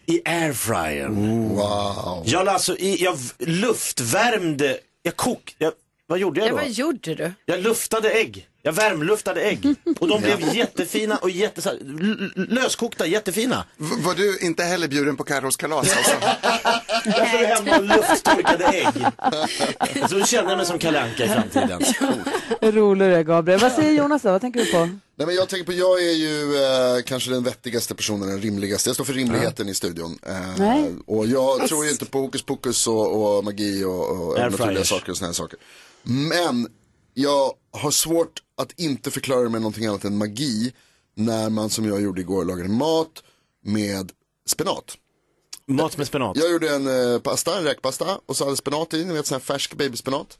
I airfryern. Wow. Jag, la alltså i, jag luftvärmde, jag kok, jag, vad gjorde jag Ja, då? vad gjorde du? Jag luftade ägg. Jag värmluftade ägg. Och de blev jättefina och jätte, så här, l- l- löskokta, jättefina. V- var du inte heller bjuden på Carros kalas alltså? Jag följde hem och lufttorkade ägg. Så kände jag mig som Kalle Anka i framtiden. Rolig du är, Gabriel. Vad säger Jonas då? Vad tänker du på? Nej, men jag tänker på, jag är ju eh, kanske den vettigaste personen, den rimligaste. Jag står för rimligheten i studion. Eh, Nej. Och jag tror ju inte på hokus pokus och, och magi och, och fryers. saker och såna här saker. Men jag har svårt att inte förklara det med någonting annat än magi när man som jag gjorde igår lagade mat med spenat. Mat med spenat. Jag gjorde en eh, pasta, en räkpasta och så hade spenat i, ni vet sån här färsk babyspenat.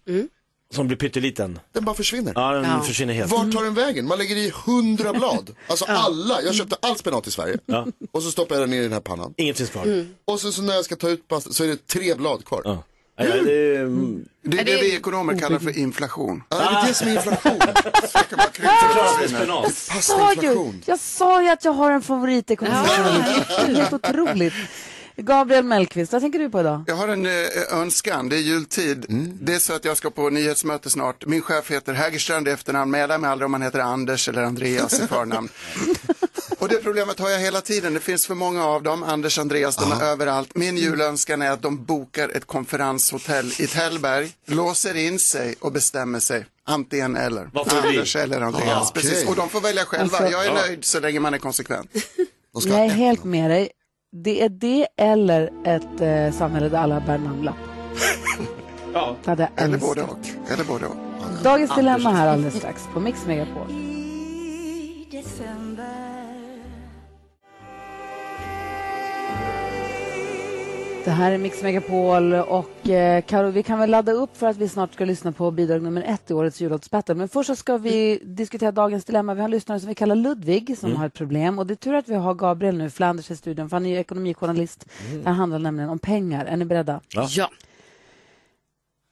Som blir pytteliten. Den bara försvinner. Ja, den försvinner helt. Vart tar den vägen? Man lägger i hundra blad. Alltså alla, jag köpte all spenat i Sverige. Ja. Och så stoppar jag den ner i den här pannan. Inget finns kvar. Och så, så när jag ska ta ut pasta så är det tre blad kvar. Ja. Ja, ja, det är, Det är det vi ekonomer kallar för inflation. Ja, det är det som är inflation. Sa ju, jag sa ju att jag har en favoritekonom. Det är helt otroligt. Gabriel Mellqvist, vad tänker du på idag? Jag har en eh, önskan, det är jultid. Det är så att jag ska på nyhetsmöte snart. Min chef heter Hägerstrand i efternamn, med mig aldrig om han heter Anders eller Andreas i förnamn. Och det problemet har jag hela tiden. Det finns för många av dem. Anders, Andreas, de är överallt. Min julönskan är att de bokar ett konferenshotell i Tällberg, låser in sig och bestämmer sig. Antingen eller. Bli? Anders eller Andreas. Ah, okej. Precis. Och de får välja själva. Alltså- jag är nöjd så länge man är konsekvent. Jag är helt med dig. Det är det eller ett eh, samhälle där alla bär namnlapp. Ja. Eller älskat. både och. Eller både och. Dagens dilemma här alldeles strax på Mix Megapol. Det här är Mix Megapol och eh, Karo, vi kan väl ladda upp för att vi snart ska lyssna på bidrag nummer ett i årets jullåtsbattle. Men först så ska vi diskutera dagens dilemma. Vi har en lyssnare som vi kallar Ludvig som har ett problem. Och det är tur att vi har Gabriel nu, Flanders i studion, för han är ju ekonomijournalist. Det här handlar nämligen om pengar. Är ni beredda? Ja.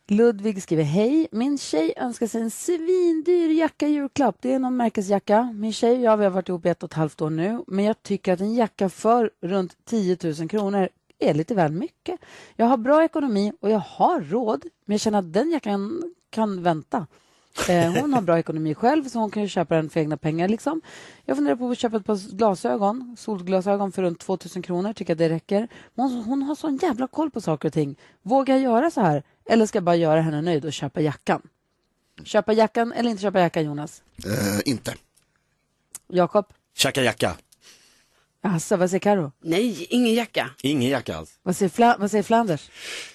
Ludvig skriver hej. Min tjej önskar sig en svindyr jacka i julklapp. Det är någon märkesjacka. Min tjej och jag vi har varit ihop i ett och ett halvt år nu. Men jag tycker att en jacka för runt 10 000 kronor är lite väl mycket. Jag har bra ekonomi och jag har råd. Men jag känner att den jackan kan vänta. Eh, hon har bra ekonomi själv så hon kan ju köpa den för egna pengar. Liksom. Jag funderar på att köpa ett par glasögon, solglasögon för runt 2000 kronor. Tycker att det räcker. Men hon, hon har sån jävla koll på saker och ting. Vågar jag göra så här? Eller ska jag bara göra henne nöjd och köpa jackan? Köpa jackan eller inte köpa jackan, Jonas? Eh, inte. Jakob? Tjacka jacka. Alltså, vad säger Karo? Nej, ingen jacka. Ingen jacka alls. Vad säger, Fla- vad säger Flanders?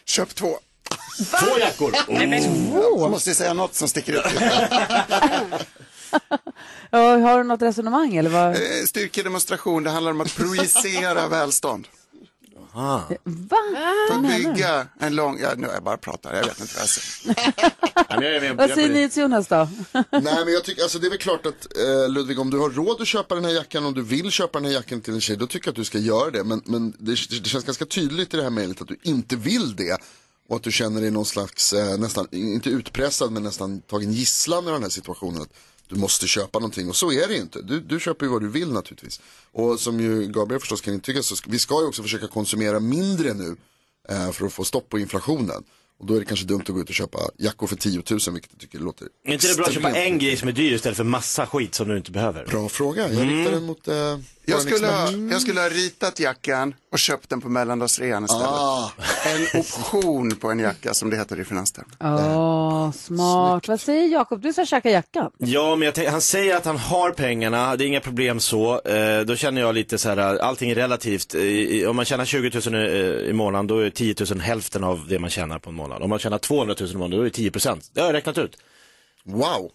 Köp två. Två jackor! Oh. Jag måste säga något som sticker ut. Ja, har du något resonemang eller vad? Eh, Styrkedemonstration, det handlar om att projicera välstånd. Ah. Va? För Vad att bygga en lång, ja, nu jag bara pratar, jag vet inte vad jag säger. Är Vad är säger ni det. till Jonas då? Nej men jag tycker, alltså det är väl klart att eh, Ludvig om du har råd att köpa den här jackan, om du vill köpa den här jackan till en tjej, då tycker jag att du ska göra det. Men, men det, det känns ganska tydligt i det här mejlet att du inte vill det. Och att du känner dig någon slags, eh, nästan, inte utpressad men nästan tagen gisslan i den här situationen. Att du måste köpa någonting och så är det ju inte. Du, du köper ju vad du vill naturligtvis. Och som ju Gabriel förstås kan intyga så ska, vi ska ju också försöka konsumera mindre nu eh, för att få stopp på inflationen. Och då är det kanske dumt att gå ut och köpa jackor för 10 000 vilket jag tycker låter Är inte det bra att köpa en grej som är dyr istället för massa skit som du inte behöver? Bra fråga. Jag riktar den mot... Eh, Jag skulle, ha, expert. jag skulle ha ritat jackan och köpt den på mellandagsrean istället. Ah. En option på en jacka som det heter i Finanstidningen. Åh, smart. Vad säger Jakob? Du sa tjacka jackan. Ja, men jag tänk, han säger att han har pengarna, det är inga problem så. Eh, då känner jag lite så här, allting är relativt. Eh, i- om man tjänar 20 000 i, i månaden, då är 10 000 hälften av det man tjänar på en månad. Om man tjänar 200 000 i månaden, då är det 10 procent. Det har jag räknat ut. Wow.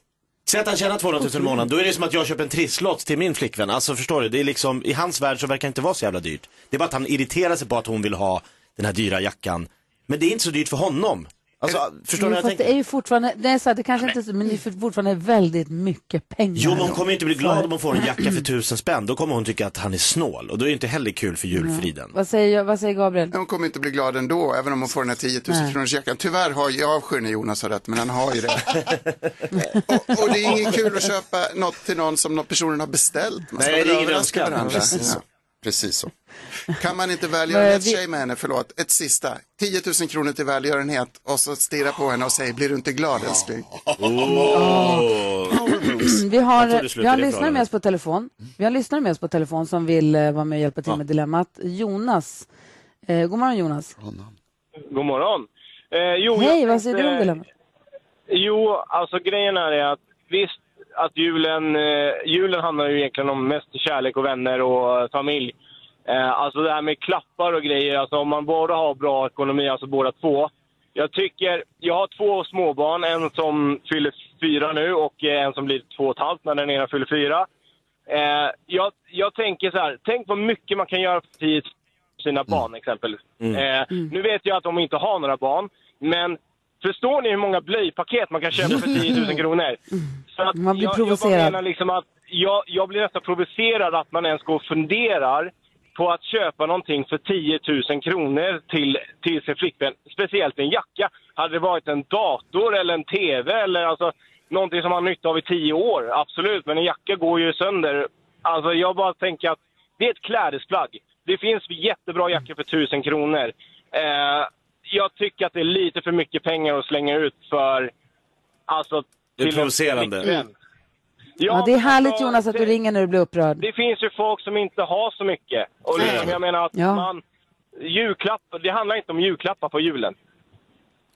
Säg att han tjänar 200 000 i månaden, då är det som att jag köper en trisslott till min flickvän. Alltså förstår du, det är liksom, i hans värld så verkar det inte vara så jävla dyrt. Det är bara att han irriterar sig på att hon vill ha den här dyra jackan. Men det är inte så dyrt för honom. Alltså, förstår Jo, ni vad jag fast det tänker? är ju fortfarande, det är så här, det kanske inte men det är fortfarande väldigt mycket pengar. Jo, men hon kommer ju inte bli glad För- om hon får en jacka för tusen spänn. Då kommer hon tycka att han är snål och då är det inte heller kul för julfriden. Vad säger, vad säger Gabriel? Hon kommer inte bli glad ändå, även om hon får den här 10 000 Nej. kronors jackan. Tyvärr har jag avskyr när Jonas har rätt, men han har ju det. och, och det är inget kul att köpa något till någon som någon personen har beställt. Man ska Nej, väl det är ingen överraska önskan. varandra. Precis Ja. Precis så. Kan man inte väl Men göra rätt vi- tjej med henne, förlåt, ett sista. 10 000 kronor till välgörenhet och så stirra på henne och säga, blir du inte glad älskling? Vi Jag har, tror det slutar vi har en lyssnare med oss på telefon. Vi har en lyssnare med oss på telefon som vill eh, vara med och hjälpa till med dilemmat. Jonas. Eh, god morgon Jonas. God morgon. Eh, jo, Hej, jag vad säger du om dilemmat? Jo, alltså grejen är att visst att julen, eh, julen handlar ju egentligen om mest kärlek och vänner och familj. Eh, alltså det här med klappar och grejer, alltså om man båda har bra ekonomi, alltså båda två. Jag tycker, jag har två småbarn, en som fyller fyra nu och eh, en som blir två och ett halvt när den ena fyller fyra. Eh, jag, jag tänker så här, tänk vad mycket man kan göra för sina barn exempelvis. Eh, Nu vet jag att de inte har några barn, men förstår ni hur många blöjpaket man kan köpa för 10 000 kronor? Så att Man blir jag, provocerad. Jag, menar liksom att jag, jag blir nästan provocerad att man ens går och funderar på att köpa någonting för 10 000 kronor till, till sin flickvän. Speciellt en jacka. Hade det varit en dator eller en TV eller alltså någonting som man har nytta av i tio år, absolut. Men en jacka går ju sönder. Alltså jag bara tänker att det är ett klädesplagg. Det finns jättebra jackor för 1000 kronor. Eh, jag tycker att det är lite för mycket pengar att slänga ut för... Alltså, Det är en provocerande. flickvän. Ja, det är härligt alltså, Jonas att du det- ringer när du blir upprörd. Det finns ju folk som inte har så mycket. Och liksom, jag menar att Ja. man... Julklapp, det handlar inte om julklappar på julen.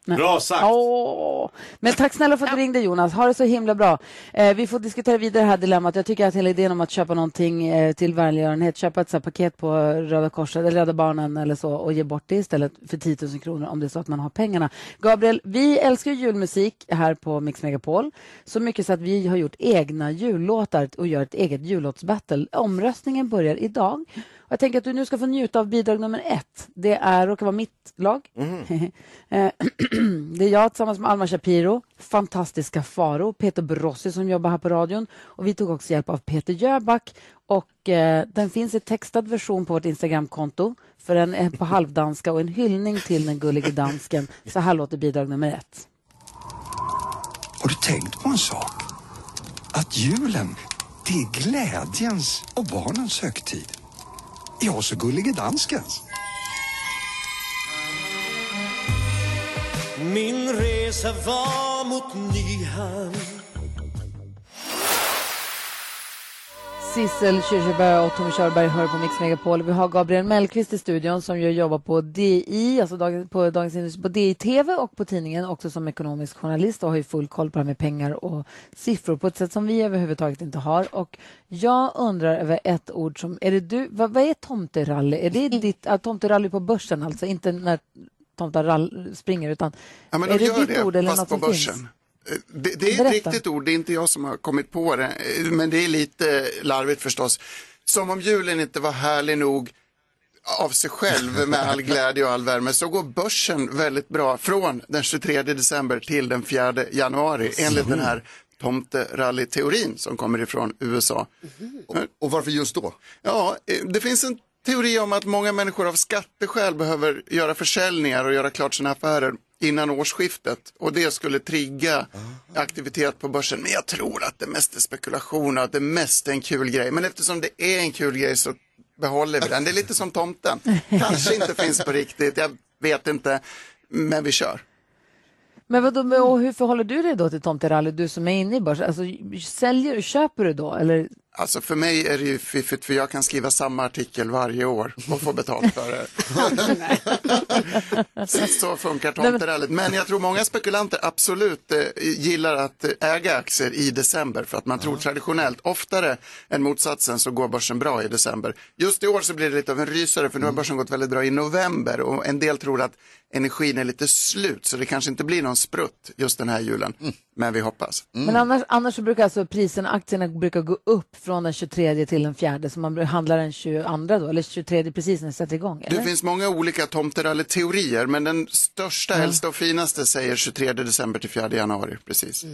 Bra sagt. Åh. Men tack snälla för att du ringde Jonas. Ha det så himla bra. Eh, vi får diskutera vidare det här dilemmat. Jag tycker att hela idén om att köpa någonting eh, till välgörenhet, köpa ett så här, paket på Röda Korset eller Rädda Barnen eller så och ge bort det istället för 10 000 kronor om det är så att man har pengarna. Gabriel, vi älskar ju julmusik här på Mix Megapol. Så mycket så att vi har gjort egna jullåtar och gör ett eget jullåtsbattle. Omröstningen börjar idag. Jag tänker att du nu ska få njuta av bidrag nummer ett. Det är, råkar vara mitt lag. Eh, det är jag tillsammans med Alma Shapiro, fantastiska Faro, Peter Brossi som jobbar här på radion och vi tog också hjälp av Peter Jöback och eh, den finns i textad version på vårt Instagramkonto för den är på halvdanska och en hyllning till den gullige dansken. Så här låter bidrag nummer ett. Har du tänkt på en sak? Att julen, det är glädjens och barnens högtid. Ja, så gullige danskens. Min resa var mot Nyhamn Sissel Kyrkjebø och Tommy Körberg hör på Mix Megapol. Vi har Gabriel Mellqvist i studion som ju jobbar på DI, alltså dag, på Dagens Industri, på DI TV och på tidningen också som ekonomisk journalist och har ju full koll på det här med pengar och siffror på ett sätt som vi överhuvudtaget inte har. Och jag undrar över ett ord som, är det du, vad, vad är tomterally? Är det ditt, äh, tomterally på börsen alltså, inte när tomtar springer utan Ja, är de det ditt det, ord eller något på som finns? Det, det är ett Berätta. riktigt ord, det är inte jag som har kommit på det, men det är lite larvigt förstås. Som om julen inte var härlig nog av sig själv med all glädje och all värme så går börsen väldigt bra från den 23 december till den 4 januari enligt den här tomterally-teorin som kommer ifrån USA. Och varför just då? Ja, eh, det finns en teori om att många människor av skatteskäl behöver göra försäljningar och göra klart sina affärer innan årsskiftet och det skulle trigga aktivitet på börsen. Men jag tror att det mest är spekulation och att det mest är en kul grej. Men eftersom det är en kul grej så behåller vi den. Det är lite som tomten. Kanske inte finns på riktigt, jag vet inte, men vi kör. Men vadå, och hur förhåller du dig då till tomterally, du som är inne i börsen? Alltså, säljer du, köper du då? Eller? Alltså för mig är det ju fiffigt för jag kan skriva samma artikel varje år och få betalt för det. så, så funkar tomterallyt. Men jag tror många spekulanter absolut eh, gillar att eh, äga aktier i december för att man tror traditionellt oftare än motsatsen så går börsen bra i december. Just i år så blir det lite av en rysare för nu har börsen gått väldigt bra i november och en del tror att energin är lite slut så det kanske inte blir någon sprutt just den här julen. Men vi hoppas. Men annars, annars så brukar alltså priserna, aktierna brukar gå upp från den 23 till den 4 så man handlar den 22 då, eller 23 precis när det sätter igång? Eller? Det finns många olika tomterally-teorier, men den största, äldsta och finaste säger 23 december till 4 januari. Precis.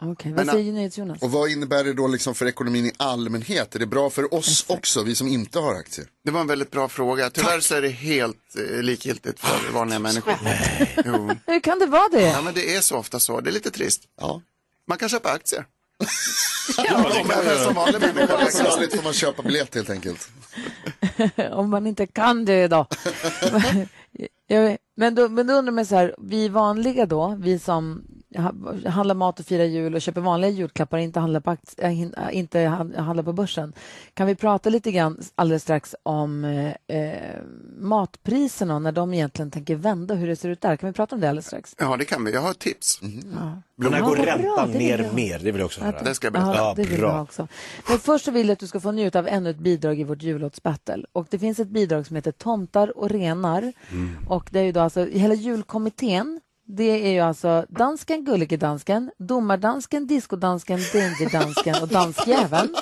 Okej, Men, vad säger NyhetsJonas? Och vad innebär det då liksom för ekonomin i allmänhet? Är det bra för oss också, vi som inte har aktier? Det var en väldigt bra fråga. Tyvärr så är det helt eh, likgiltigt för vanliga människor. Jo. Hur kan det vara det? Ja, men det är så ofta så. Det är lite trist. Ja. Man kan köpa aktier. Ja, det kan man göra. Som vanlig människa. Plötsligt får man köpa biljett helt enkelt. Om man inte kan det då. Men, då men då undrar man så här, vi vanliga då, vi som handlar mat och firar jul och köper vanliga julklappar och inte handlar på, äh, äh, inte han- handlar på börsen. Kan vi prata lite grann alldeles strax om eh, eh, matpriserna och när de egentligen tänker vända, hur det ser ut där? Kan vi prata om det alldeles strax? Ja, det kan vi. Jag har ett tips. Ja. Men när Ja, går bra, räntan vill ner jag. mer? Det vill jag också höra. Det ska jag berätta. Ja, det vill jag också. Men först så vill jag att du ska få njuta av ännu ett bidrag i vårt jullåtsbattle. Och det finns ett bidrag som heter Tomtar och renar. Och det är ju då alltså hela julkommittén. Det är ju alltså dansken, gullige dansken, domardansken, diskodansken, dangerdansken och danskjäveln.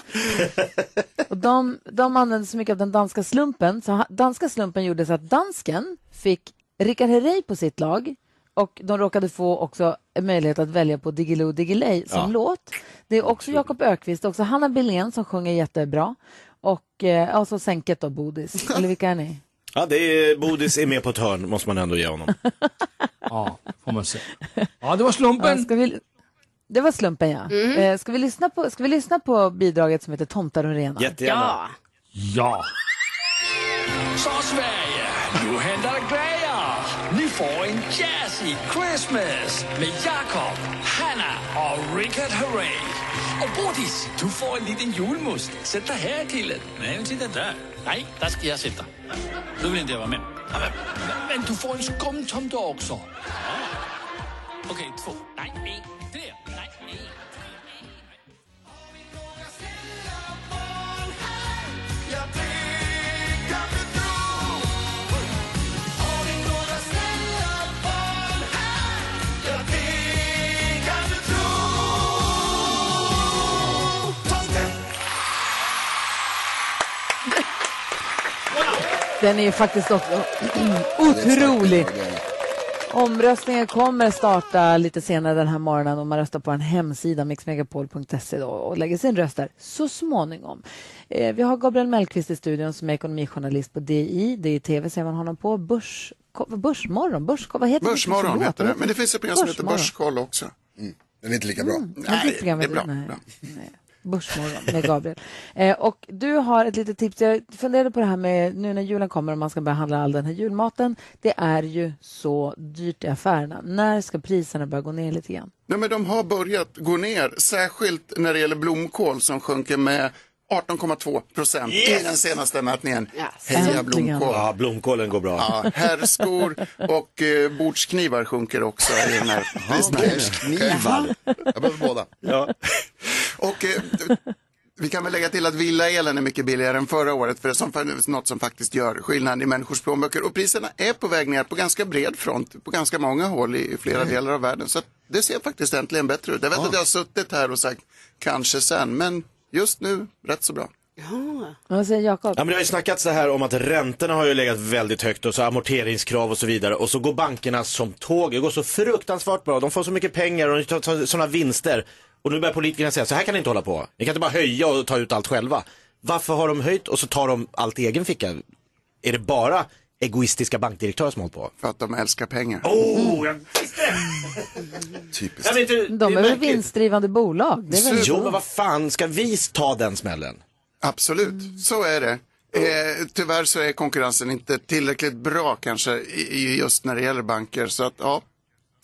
Och de, de använde så mycket av den danska slumpen, så danska slumpen gjorde så att dansken fick Rickard Herrey på sitt lag och de råkade få också möjlighet att välja på Diggiloo Diggiley som Ja. låt. Det är också Jakob Ökvist, också Hanna Billén som sjunger jättebra och eh, alltså Sänket och Bodis. Eller vilka är ni? Ja, det är, Bodis är med på ett hörn, måste man ändå ge honom. Ja, får man säga. Ja, det var slumpen. Ja, ska vi, det var slumpen ja. Eh, ska, vi lyssna på, ska vi lyssna på bidraget som heter Tomtar och renar? Jättegärna. Ja. Så Sverige, nu händer det grejer. Ni får en jazzy Christmas med Jakob, Hanna och Richard Herrey. Och Bodis, du får en liten julmust. Sätt dig här killen. Nej, titta där. Nej, där ska jag sitta. Nu vill inte jag vara med. Men, men du får en skumtomte också. Okej, två. Nej, en, tre. Nej, en. Den är ju faktiskt också otrolig. Omröstningen kommer starta lite senare den här morgonen och man röstar på en hemsida, mixmegapol.se och lägger sin röst där så småningom. Eh, vi har Gabriel Mellqvist i studion som är ekonomijournalist på DI. Det är tv ser man honom på. Börs, Börsmorgon, börs, vad heter det? Börsmorgon Förlåt, heter det, men det finns ett program som heter. Börskoll också. Den är inte lika bra. Nej, det är bra. Nej. bra. Börsmorgon med Gabriel. Eh, och du har ett litet tips. Jag funderade på det här med nu när julen kommer och man ska börja handla all den här julmaten. Det är ju så dyrt i affärerna. När ska priserna börja gå ner lite grann? Nej, men de har börjat gå ner, särskilt när det gäller blomkål som sjunker med 18,2 procent i den senaste mätningen. Heja Äntligen. blomkål! Ja, blomkålen går bra. Ja, herrskor och eh, bordsknivar sjunker också i den här. Bordsknivar. Jag behöver båda. Ja. Och eh, vi kan väl lägga till att villaelen är mycket billigare än förra året för det är som, för något som faktiskt gör skillnad i människors plånböcker. Och priserna är på väg ner på ganska bred front på ganska många håll i flera delar av världen. Så det ser faktiskt äntligen bättre ut. Jag vet att jag har suttit här och sagt kanske sen, men just nu rätt så bra. Vad säger Jakob? Ja, men det har ju snackats så här om att räntorna har ju legat väldigt högt och så amorteringskrav och så vidare och så går bankerna som tåg. Det går så fruktansvärt bra. De får så mycket pengar och de tar sådana vinster. Och nu börjar politikerna säga så här kan ni inte hålla på. Ni kan inte bara höja och ta ut allt själva. Varför har de höjt och så tar de allt i egen ficka? Är det bara egoistiska bankdirektörer som håller på? För att de älskar pengar. Oh, jag Typiskt. Jag vet inte, De det är väl märkligt. vinstdrivande bolag? Det är väl Jo, men vad fan, ska vi ta den smällen? Absolut, så är det. Eh, tyvärr så är konkurrensen inte tillräckligt bra kanske i, i just när det gäller banker. Så att ja,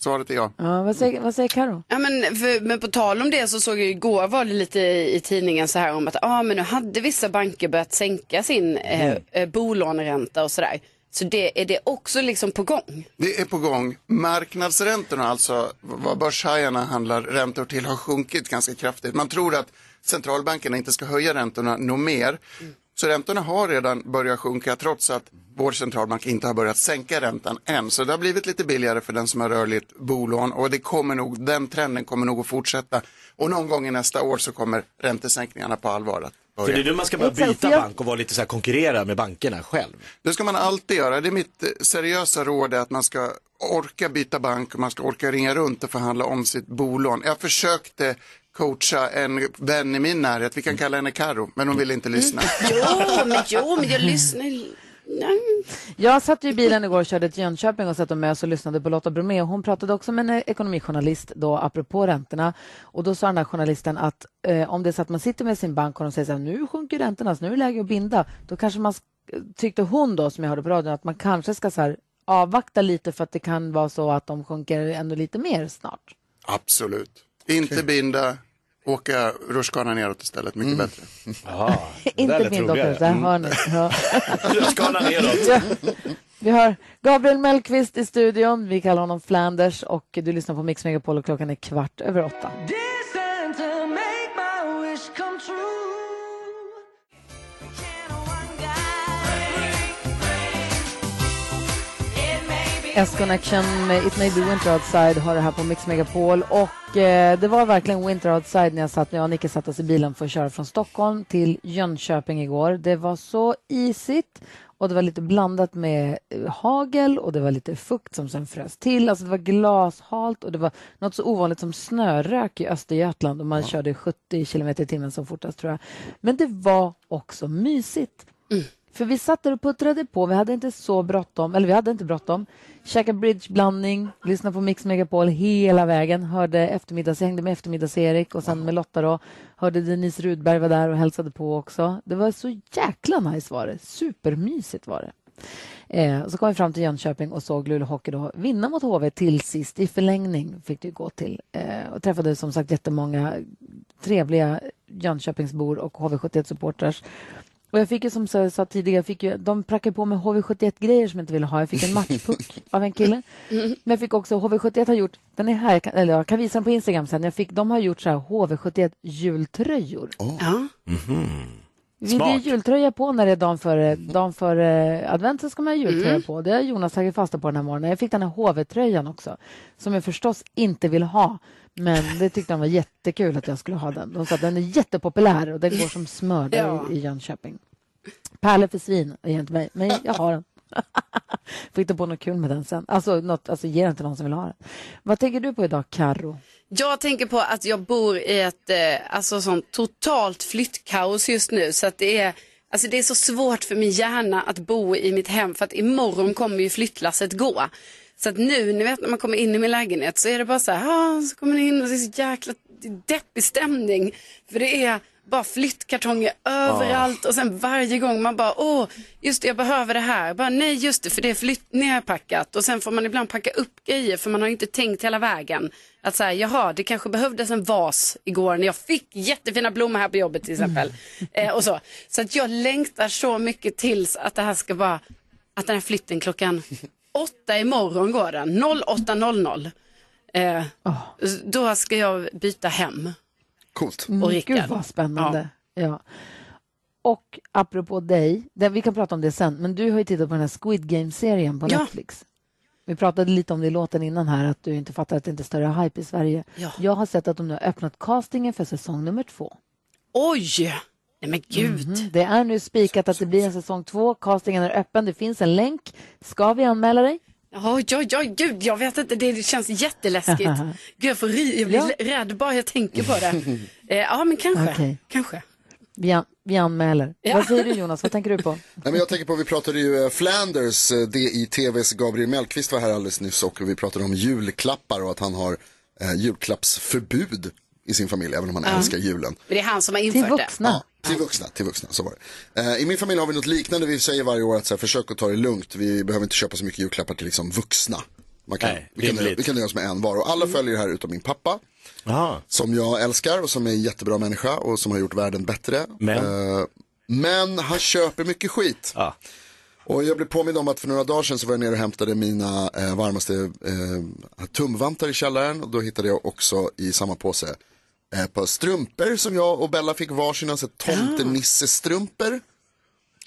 svaret är ja. Ja, vad säger, vad säger Karo? Ja, men, för, men på tal om det så såg jag igår var det lite i, i tidningen så här om att ah, men nu hade vissa banker börjat sänka sin eh, eh, bolåneränta och sådär. Så det, är det också liksom på gång? Det är på gång. Marknadsräntorna, alltså vad börshajarna handlar räntor till, har sjunkit ganska kraftigt. Man tror att centralbankerna inte ska höja räntorna något mer. Så räntorna har redan börjat sjunka trots att vår centralbank inte har börjat sänka räntan än. Så det har blivit lite billigare för den som har rörligt bolån och det kommer nog, den trenden kommer nog att fortsätta. Och någon gång i nästa år så kommer räntesänkningarna på allvar att För det är nu man ska börja byta bank och vara lite så här konkurrera med bankerna själv. Det ska man alltid göra. Det är mitt eh, seriösa råd är att man ska orka byta bank och man ska orka ringa runt och förhandla om sitt bolån. Jag försökte coacha en vän i min närhet, vi kan kalla henne Karo, men hon ville inte lyssna. Jo, men, jo, men jag lyssnar. Nej. Jag satt i bilen igår och körde till Jönköping och satt och mös och lyssnade på Lotta Bromé. Hon pratade också med en ekonomijournalist då apropå räntorna. Och då sa den här journalisten att eh, om det är så att man sitter med sin bank och de säger så här, nu sjunker räntorna så nu är det läge att binda. Då kanske man, tyckte hon då som jag hörde på radion, att man kanske ska så här, avvakta lite för att det kan vara så att de sjunker ändå lite mer snart. Absolut. Inte binda, åka rutschkana neråt istället, mycket bättre. Ja, Inte binda också, där hör ni. Ja. Rutschkana neråt. Ja. Vi har Gabriel Mellqvist i studion. Vi kallar honom Flanders och du lyssnar på Mix Megapol och klockan är kvart över åtta. S-Connection med It May Be Winter Outside har det här på Mix Megapol och eh, det var verkligen Winter Outside när jag satt, när jag och Nicke satt oss i bilen för att köra från Stockholm till Jönköping igår. Det var så isigt och det var lite blandat med eh, hagel och det var lite fukt som sen frös till. Alltså det var glashalt och det var något så ovanligt som snörök i Östergötland och man körde 70 kilometer i timmen som fortast tror jag. Men det var också mysigt. För vi satt där och puttrade på. Vi hade inte så bråttom. Eller vi hade inte bråttom. Käkade bridgeblandning, lyssnade på Mix Megapol hela vägen. Hörde eftermiddags, jag hängde med eftermiddags-Erik och sen med Lotta då. Hörde Denise Rudberg var där och hälsade på också. Det var så jäkla nice var det. Supermysigt var det. Eh, och så kom vi fram till Jönköping och såg Luleå Hockey då vinna mot HV till sist. I förlängning fick det gå till. Eh, och träffade som sagt jättemånga trevliga Jönköpingsbor och HV71-supportrar. Och jag fick ju som jag sa tidigare, jag fick ju, de prackade på mig HV71-grejer som jag inte ville ha. Jag fick en matchpuck av en kille. Men jag fick också, HV71 har gjort, den är här, jag kan, eller jag kan visa den på Instagram sen. Jag fick, de har gjort så här HV71 jultröjor. Ja. Vi det är jultröja på när det är dagen före, dagen före advent så ska man ha jultröja Mm. på. Det har Jonas tagit fasta på den här morgonen. Jag fick den här HV-tröjan också som jag förstås inte vill ha. Men det tyckte de var jättekul att jag skulle ha den. De sa att den är jättepopulär och den går som smör Ja. i, Jönköping. Pärlor för svin är inte mig, men jag har den. Får hitta på något kul med den sen. Alltså, något, alltså ge den till någon som vill ha den. Vad tänker du på idag, Karo? Jag tänker på att jag bor i ett eh, alltså, sånt totalt flyttkaos just nu. Så att det är, alltså, det är så svårt för min hjärna att bo i mitt hem. För att imorgon kommer ju flyttlasset gå. Så att nu, ni vet när man kommer in i min lägenhet så är det bara så här, ah, så kommer man in och det är så jäkla deppig stämning. För det är bara flyttkartonger överallt och sen varje gång man bara, åh, just det, jag behöver det här. Bara, nej, just det, för det är flytt nerpackat. Och sen får man ibland packa upp grejer för man har inte tänkt hela vägen. Att säga, jaha, det kanske behövdes en vas igår när jag fick jättefina blommor här på jobbet till exempel. Eh, och så. så att jag längtar så mycket tills att det här ska vara, att den här flytten klockan åtta imorgon går den, 08.00. Eh, Då ska jag byta hem. Coolt. Mm, Och Rickard. Gud vad spännande. Ja. Och apropå dig, det, vi kan prata om det sen, men du har ju tittat på den här Squid Game-serien på Ja. Netflix. Vi pratade lite om det i låten innan här, att du inte fattar att det inte är större hype i Sverige. Ja. Jag har sett att de nu har öppnat castingen för säsong nummer två. Oj! Nej men gud. Mhm. Det är nu spikat att det blir en säsong två. Castingen är öppen, det finns en länk. Ska vi anmäla dig? Ja, ja, ja, gud, jag vet inte, det känns jätteläskigt. Gud, jag, får ri- jag blir Ja. rädd bara jag tänker på det. Eh, ja, men kanske. Okej. kanske. Vi, an- vi anmäler. Ja. Vad säger du Jonas, vad tänker du på? Nej, men jag tänker på, vi pratade ju eh, Flanders, eh, det i tvs Gabriel Mellqvist var här alldeles nyss och vi pratade om julklappar och att han har eh, julklappsförbud i sin familj, även om han Ja. älskar julen. Men det är han som har infört det. Ja, till vuxna, till vuxna, så var det. Eh, I min familj har vi något liknande, vi säger varje år att så här, försök att ta det lugnt, vi behöver inte köpa så mycket julklappar till liksom vuxna. Man kan, Nej, vi, kan, rimligt. vi kan nöja oss med en var och alla följer det här utom min pappa. Som jag älskar och som är en jättebra människa och som har gjort världen bättre. Men? Eh, men han köper mycket skit. Och jag blev påmind om att för några dagar sedan så var jag nere och hämtade mina eh, varmaste eh, tumvantar i källaren. Och då hittade jag också i samma påse ett par strumpor som jag och Bella fick varsina, så tomtenissestrumpor.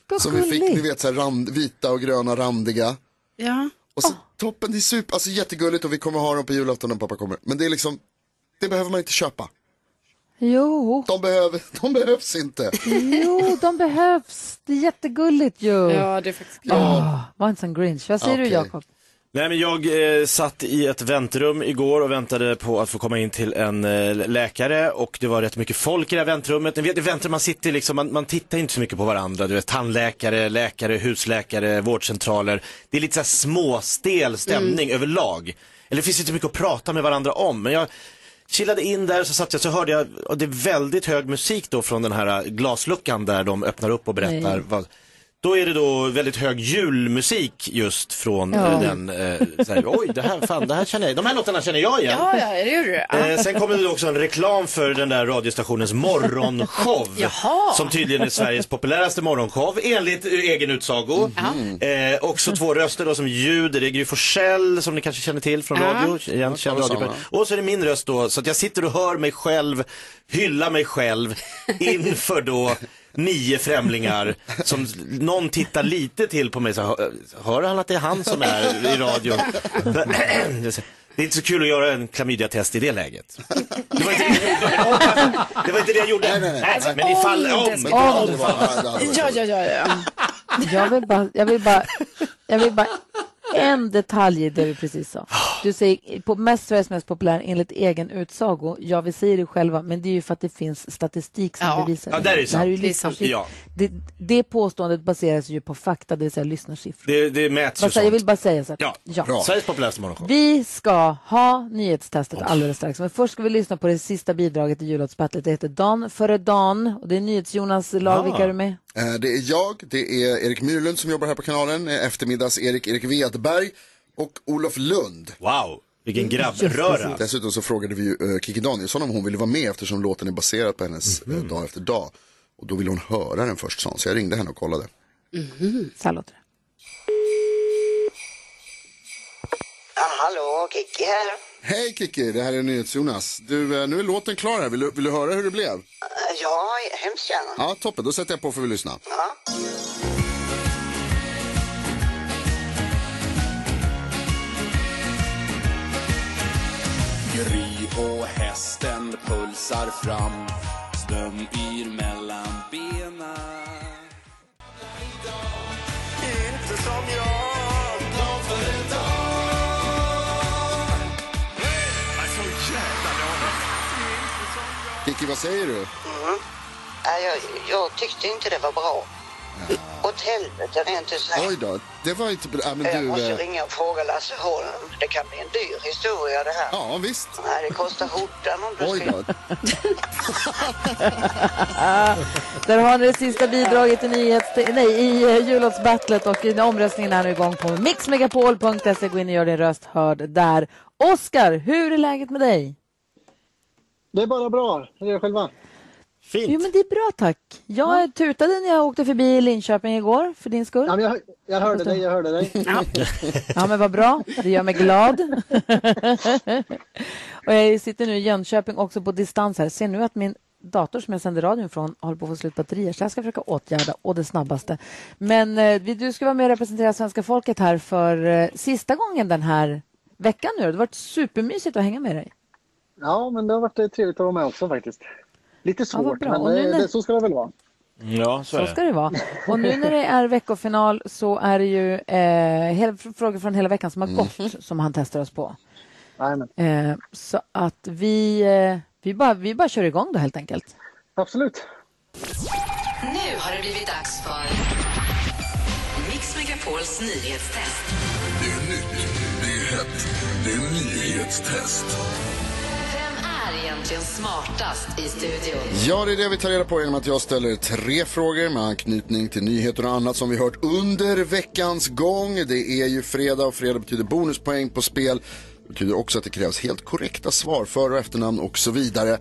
Vad Som vi fick, ni vet så här rand, vita och gröna randiga. Ja. Och så toppen, det är super, alltså jättegulligt och vi kommer ha dem på julafton när pappa kommer. Men det är liksom, det behöver man inte köpa. Jo. De, behöver, de behövs inte. Jo, de behövs. Det är jättegulligt ju. Ja, det är faktiskt Åh, var inte sån grinch. Vad säger du Okej. Jakob? Nej, men jag eh, satt i ett väntrum igår och väntade på att få komma in till en eh, läkare och det var rätt mycket folk i det här väntrummet. Ni vet i väntrum man sitter liksom, man, man tittar inte så mycket på varandra. Du vet tandläkare, läkare, husläkare, vårdcentraler. Det är lite så här småstel stämning överlag. Eller det finns inte mycket att prata med varandra om. Men jag chillade in där så satt jag så hörde jag, och det är väldigt hög musik då från den här glasluckan där de öppnar upp och berättar Nej. vad då är det då väldigt hög julmusik just från Ja. eh, den, eh, så här, oj det här, fan, det här känner jag, de här låtarna känner jag igen. Ja, ja, det gjorde du. Eh, sen kommer det också en reklam för den där radiostationens morgonshow. Jaha. Som tydligen är Sveriges populäraste morgonshow enligt eh, egen utsago. Eh, också två röster då som ljud, det är Gry Forssell som ni kanske känner till från Ja. radio. Igen, känd Ja, radio. Och så är det min röst då, så att jag sitter och hör mig själv, hylla mig själv inför då nio främlingar som någon tittar lite till på mig så hör, hör han att det är han som är i radion? Det är inte så kul att göra en klamydiatest i det läget. Det var inte det jag gjorde. Det var inte det jag gjorde. Nej, men ifall Om om. det ska- om. Ja, ja, ja, ja. Jag vill bara, jag vill bara, jag vill bara en detalj i det du precis sa. Du säger på mest Sveriges mest populär enligt egen utsago. Ja, vi säger det själva, men det är ju för att det finns statistik som Ja. bevisar Ja, där är det det. här är ju sant. Det är. Ja. det, det påståendet baseras ju på fakta, det vill säga lyssnarsiffror. Det, det mäts ju säga- jag vill sånt. bara säga så. att- Ja, Ja. bra. Sveriges populäraste morgonshow. Vi ska ha nyhetstestet alldeles strax. Men först ska vi lyssna på det sista bidraget i jullåtsbattlet. Det heter Dan före Dan och det är NyhetsJonas lag. Ah. Vilka är du med? Eh, Det är jag, det är Erik Myrlund som jobbar här på kanalen, eh, eftermiddags-Erik, Erik Wedberg och Olof Lund. Wow, vilken grabbröra. Dessutom så frågade vi ju uh, Kikki Danielsson om hon ville vara med eftersom låten är baserad på hennes eh, dag efter dag. Och då ville hon höra den först sa så jag ringde henne och kollade. Så här låter det. Ja, hallå, Kikki här. Hej Kikki, det här är NyhetsJonas. Du, eh, nu är låten klar här, vill du, vill du höra hur det blev? Eh, Ja, hemskt gärna. Ja, toppen, då sätter jag på för att lyssna. Ja. Gry och hästen pulsar fram Snön yr mellan benen Inte som jag, glad för en dag Jag är så jävla dåligt Kikki, vad säger du? Mm. Ja, jag, jag tyckte inte det var bra. Åt helvete rent ut sagt. Oj då, det var inte bra. Ja, men Jag du, måste eh, ringa och fråga Lasse Holm. Det kan bli en dyr historia det här. Ja, visst. Nej, det kostar skjortan om du Oj då. Där har ni det sista bidraget i, nyhets, nej, i eh, jullåtsbattlet och i omröstningen är nu igång på mixmegapol.se. Gå in och gör din röst hörd där. Oskar, hur är läget med dig? Det är bara bra. Hur är det själva? Fint. Jo, men det är bra tack. Jag tutade när jag åkte förbi Linköping igår för din skull. Ja, men jag, jag hörde dig, jag hörde dig. Ja. Ja, men vad bra. Det gör mig glad. och jag sitter nu i Jönköping också på distans här. Ser nu att min dator som jag sänder radion från håller på att få slut batterier så jag ska försöka åtgärda och det snabbaste. Men eh, du ska vara med och representera svenska folket här för eh, sista gången den här veckan nu. Det har varit supermysigt att hänga med dig. Ja, men det har varit trevligt att vara med också faktiskt. Lite Ja, svårt, bra. men det, när- det, så ska det väl vara. Ja, så, Så ska det vara. Och nu när det är veckofinal så är det ju eh, frågor från hela veckan som har gått som han testar oss på. Eh, så att vi, eh, vi, bara, vi bara kör igång då helt enkelt. Absolut. Nu har det blivit dags för Mix Megapols nyhetstest. Det är nytt, det är hett, det är nyhetstest äntligen smartast i studion? Ja, det är det vi tar reda på genom att jag ställer tre frågor med anknytning till nyheter och annat som vi hört under veckans gång. Det är ju fredag och fredag betyder bonuspoäng på spel. Det betyder också att det krävs helt korrekta svar, för och efternamn och så vidare.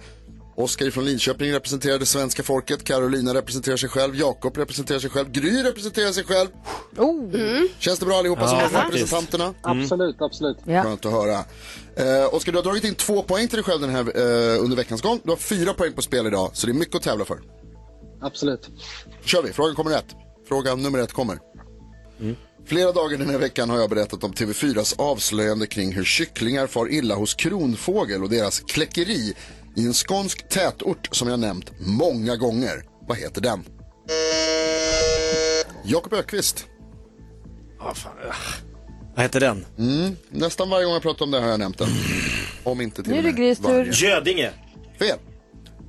Oskar från Linköping representerar det svenska folket, Carolina representerar sig själv, Jakob representerar sig själv, Gry representerar sig själv. Känns det bra allihopa som Ja, är faktiskt. representanterna? Absolut, absolut. Skönt att höra. Eh, Oskar, du har dragit in två poäng till dig själv den här, eh, under veckans gång. Du har fyra poäng på spel idag, så det är mycket att tävla för. Absolut. kör vi, frågan kommer rätt. Fråga nummer ett kommer. Flera dagar den här veckan har jag berättat om TV4s avslöjande kring hur kycklingar far illa hos kronfågel och deras kläckeri i en skånsk tätort som jag nämnt många gånger. Vad heter den? Jakob Ökvist. Vad heter den? Mm, nästan varje gång jag pratar om det har jag nämnt den. Om inte till Nu är det Grys tur. Gödinge. Fel.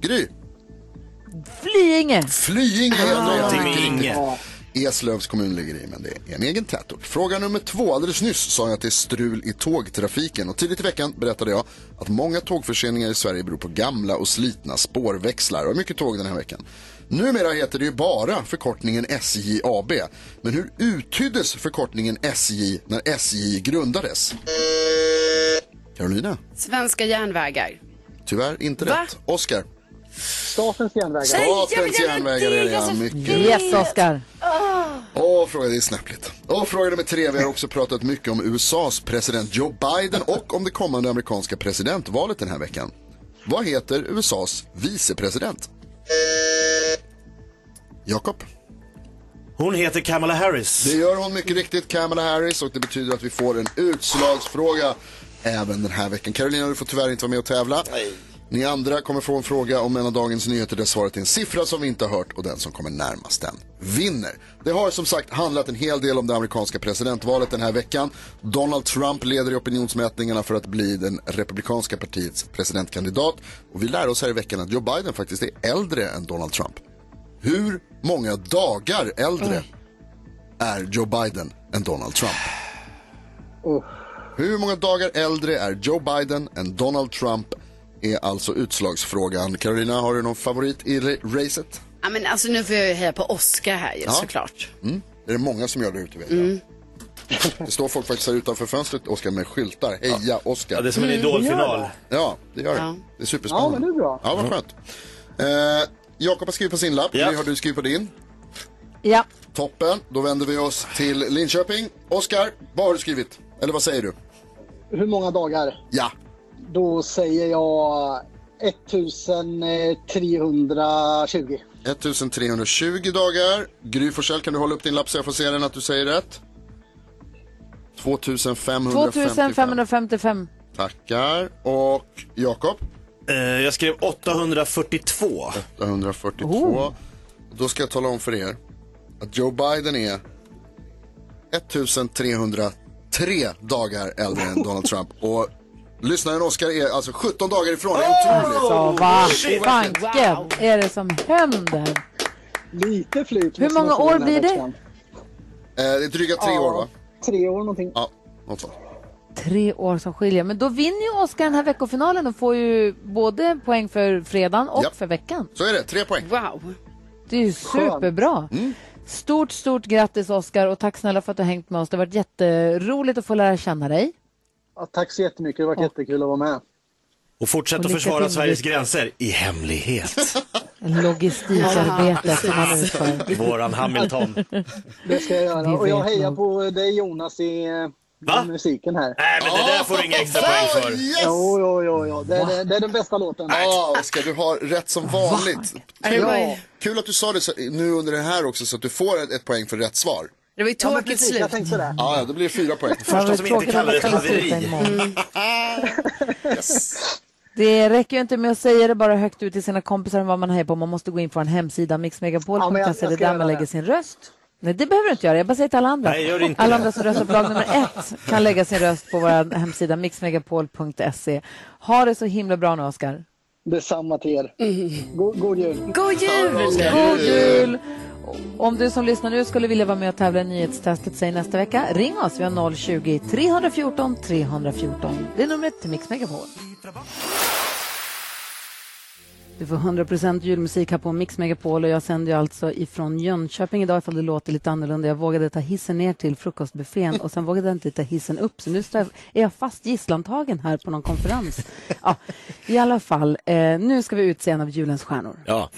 Gry. Flyinge! Flyinge heter Ah. det. Någonting med Inge. Eslövs kommun ligger i, men det är en egen tätort. Fråga nummer två. Alldeles nyss sa jag att det är strul i tågtrafiken och tidigt i veckan berättade jag att många tågförseningar i Sverige beror på gamla och slitna spårväxlar. Och mycket tåg den här veckan. Numera heter det ju bara förkortningen SJ AB. Men hur uttyddes förkortningen SJ när SJ grundades? Carolina? Svenska järnvägar. Tyvärr inte Va? rätt. Oscar? Statens järnvägar. Statens järnvägar är det, det, ja. Mycket. Yes, Oskar. Åh, fråga, det är snäppligt. Och fråga nummer tre, vi har också pratat mycket om USAs president Joe Biden och om det kommande amerikanska presidentvalet den här veckan. Vad heter USAs vicepresident? Jakob? Hon heter Kamala Harris. Det gör hon mycket riktigt, Kamala Harris, och det betyder att vi får en utslagsfråga även den här veckan. Carolina, du får tyvärr inte vara med och tävla. Ni andra kommer få en fråga om en av dagens nyheter där svaret är en siffra som vi inte har hört och den som kommer närmast den vinner. Det har som sagt handlat en hel del om det amerikanska presidentvalet den här veckan. Donald Trump leder i opinionsmätningarna för att bli den republikanska partiets presidentkandidat. Och vi lär oss här i veckan att Joe Biden faktiskt är äldre än Donald Trump. Hur många dagar äldre är Joe Biden än Donald Trump? Hur många dagar äldre är Joe Biden än Donald Trump är alltså utslagsfrågan. Carolina, har du någon favorit i ra- racet? Ja, men alltså nu får jag ju heja på Oscar här ju Ja. såklart. Mm. Det är det många som gör det ute vet jag. Mm. Det står folk faktiskt här utanför fönstret, Oskar, med skyltar. Heja Oskar. Ja, det är som en Mm. idolfinal. Ja, det gör det. Ja. Det är superspännande. Ja, men det är bra. Ja, vad skönt. Eh, Jakob har skrivit på sin lapp. Ja. Nu har du skrivit på din. Ja. Toppen. Då vänder vi oss till Linköping. Oskar, vad har du skrivit? Eller vad säger du? Hur många dagar? Ja. Då säger jag 1320. 1320 dagar. Gry Forssell, kan du hålla upp din lapp så jag får se den att du säger rätt? 2555. 2555. Tackar. Och Jakob? Eh, jag skrev 842. 842. Oh. Då ska jag tala om för er att Joe Biden är 1303 dagar äldre än Donald Trump. Och lyssnaren Oscar är alltså 17 dagar ifrån. Det är otroligt. Så vad fanken är det som händer? Lite flyt. Hur många år blir det? Eh, det är dryga tre Ja. år va? Tre år någonting. Ja, något sånt. Tre år som skiljer. Men då vinner ju Oskar den här veckofinalen och får ju både poäng för fredagen och Ja. för veckan. Så är det, tre poäng. Wow. Det är ju superbra. Mm. Stort, stort grattis Oskar och tack snälla för att du har hängt med oss. Det har varit jätteroligt att få lära känna dig. Ja, tack så jättemycket. Det har varit jättekul att vara med. Och fortsätt Och att försvara. Sveriges gränser i hemlighet. Logistikarbete som man utför. Våran Hamilton. Det ska jag göra. Det Och jag hejar man. på dig Jonas i, Va? musiken här. Nej, men det där får du inga extra poäng för. Yes! Jo, jo, jo, jo. Det, är, det, det är den bästa låten. Ja, Oskar, du har rätt som vanligt. Kul, var- kul att du sa det så, nu under det här också så att du får ett, ett poäng för rätt svar. Det var ju Ja, tråkigt jag slut. tänkte det. Ja, ja, då blir det fyra poäng. Det Första som inte kallar det haveri. imorgon. Yes. Det räcker ju inte med att säga det bara högt ut till sina kompisar vad man hejar på. Man måste gå in på en hemsida, Ja, jag- mixmegapol.se. jag det är där man lägger det. sin röst. Nej, det behöver du inte göra. Jag bara säger till alla andra. Nej, gör inte alla det. andra som röstar på lag nummer ett kan lägga sin röst på vår hemsida, mixmegapol.se. Ha det så himla bra nu, Oskar. Detsamma till er. God, god jul. God jul! God jul! Om du som lyssnar nu skulle vilja vara med och tävla i nyhetstestet, säg nästa vecka. Ring oss, vi har 020-314 314. Det är numret till Mix Megapol. Du får 100% julmusik här på Mix Megapol och jag sänder ju alltså ifrån Jönköping idag ifall det låter lite annorlunda. Jag vågade ta hissen ner till frukostbuffén och sen vågade jag inte ta hissen upp så nu är jag fast gisslantagen här på någon konferens. Ja, I alla fall, eh, nu ska vi utse en av julens stjärnor. Ja.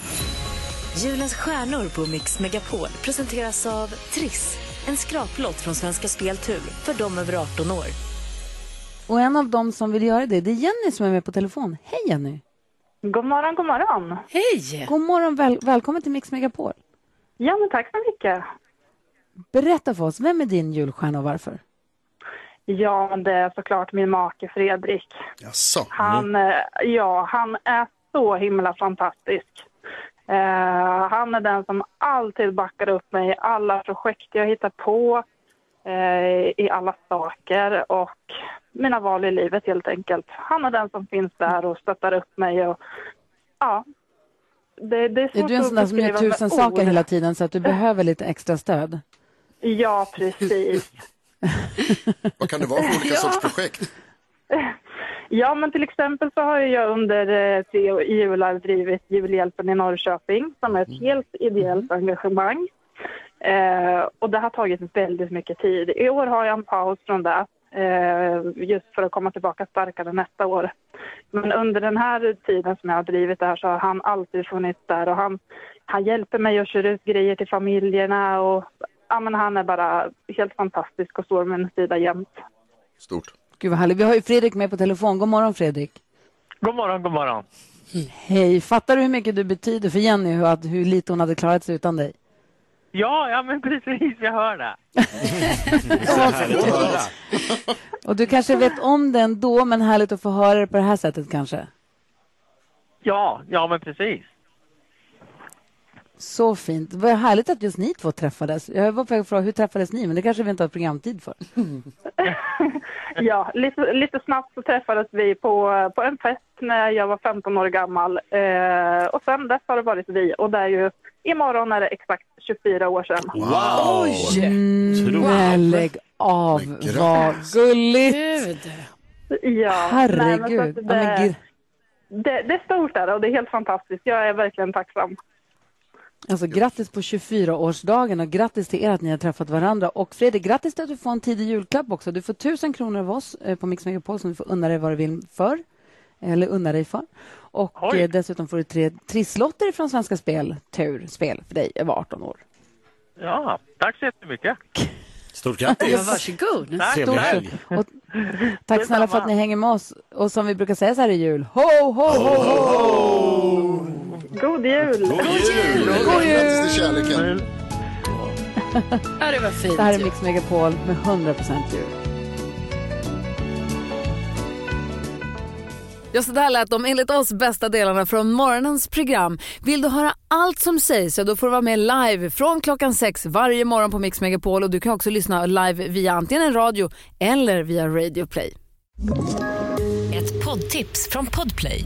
Julens stjärnor på Mix Megapol presenteras av Triss. En skraplott från Svenska Spel Tur för de över 18 år. Och en av dem som vill göra det, det är Jenny som är med på telefon. Hej Jenny! God morgon, god morgon. Hej! God morgon, väl, välkommen till Mix Megapol. Ja, men tack så mycket. Berätta för oss, vem är din julstjärna och varför? Ja, men det är såklart min make Fredrik. Jaså? Han, eh, ja, han är så himla fantastisk. Eh, han är den som alltid backar upp mig i alla projekt jag hittar på, eh, i alla saker och mina val i livet helt enkelt. Han är den som finns där och stöttar upp mig och ja. Det, det är, Är du en sån där som gör tusen saker ord. hela tiden så att du behöver lite extra stöd? Ja, precis. Vad kan det vara för olika sorts projekt? Ja, men till exempel så har jag under eh, tre jular drivit Julhjälpen i Norrköping som är ett helt ideellt engagemang. Eh, och det har tagit väldigt mycket tid. I år har jag en paus från det eh, just för att komma tillbaka starkare nästa år. Men under den här tiden som jag har drivit det här så har han alltid funnits där och han, han hjälper mig att köra ut grejer till familjerna och ja, men han är bara helt fantastisk och står vid min sida jämt. Stort. Gud vad härligt. Vi har ju Fredrik med på telefon. God morgon Fredrik. God morgon, god morgon. Hej, fattar du hur mycket du betyder för Jenny, hur, att, hur lite hon hade klarat sig utan dig? Ja, ja men precis, jag hör det. Och du kanske vet om det ändå, men härligt att få höra det på det här sättet kanske? Ja, ja men precis. Så fint. Vad härligt att just ni två träffades. Jag var på väg att fråga hur träffades ni, men det kanske vi inte har programtid för. Ja, lite, lite snabbt så träffades vi på, på en fest när jag var 15 år gammal. Eh, och sen dess har det varit vi. Och det är ju, imorgon är det exakt 24 år sedan. Wow! Oj! Mm, men lägg av, vad gulligt! Ja, Herregud. nej, men att Ja, men det, det, det är stort där och det är helt fantastiskt. Jag är verkligen tacksam. Alltså grattis på 24-årsdagen och grattis till er att ni har träffat varandra. Och Fredrik, grattis till att du får en tidig julklapp också. Du får tusen kronor av oss eh, på Mix Megapol som du får unna dig vad du vill för. Eller unna dig för. Och Oj. eh, dessutom får du tre trisslotter från Svenska Spel, Tur Spel, för dig över 18 år. Ja, tack så jättemycket. Stort grattis! Ja, varsågod. Tack. Trevlig helg! Och tack snälla för att ni hänger med oss. Och som vi brukar säga så här i jul, ho, ho, ho, ho! God jul! God jul! God jul! Grattis till kärleken. Ja, det var fint. Det här är. Mix Megapol med 100 jul. Ja, så där lät de enligt oss bästa delarna från morgonens program. Vill du höra allt som sägs så då får du vara med live från klockan sex varje morgon på Mix Megapol och du kan också lyssna live via antingen en radio eller via Radio Play. Ett poddtips från Podplay.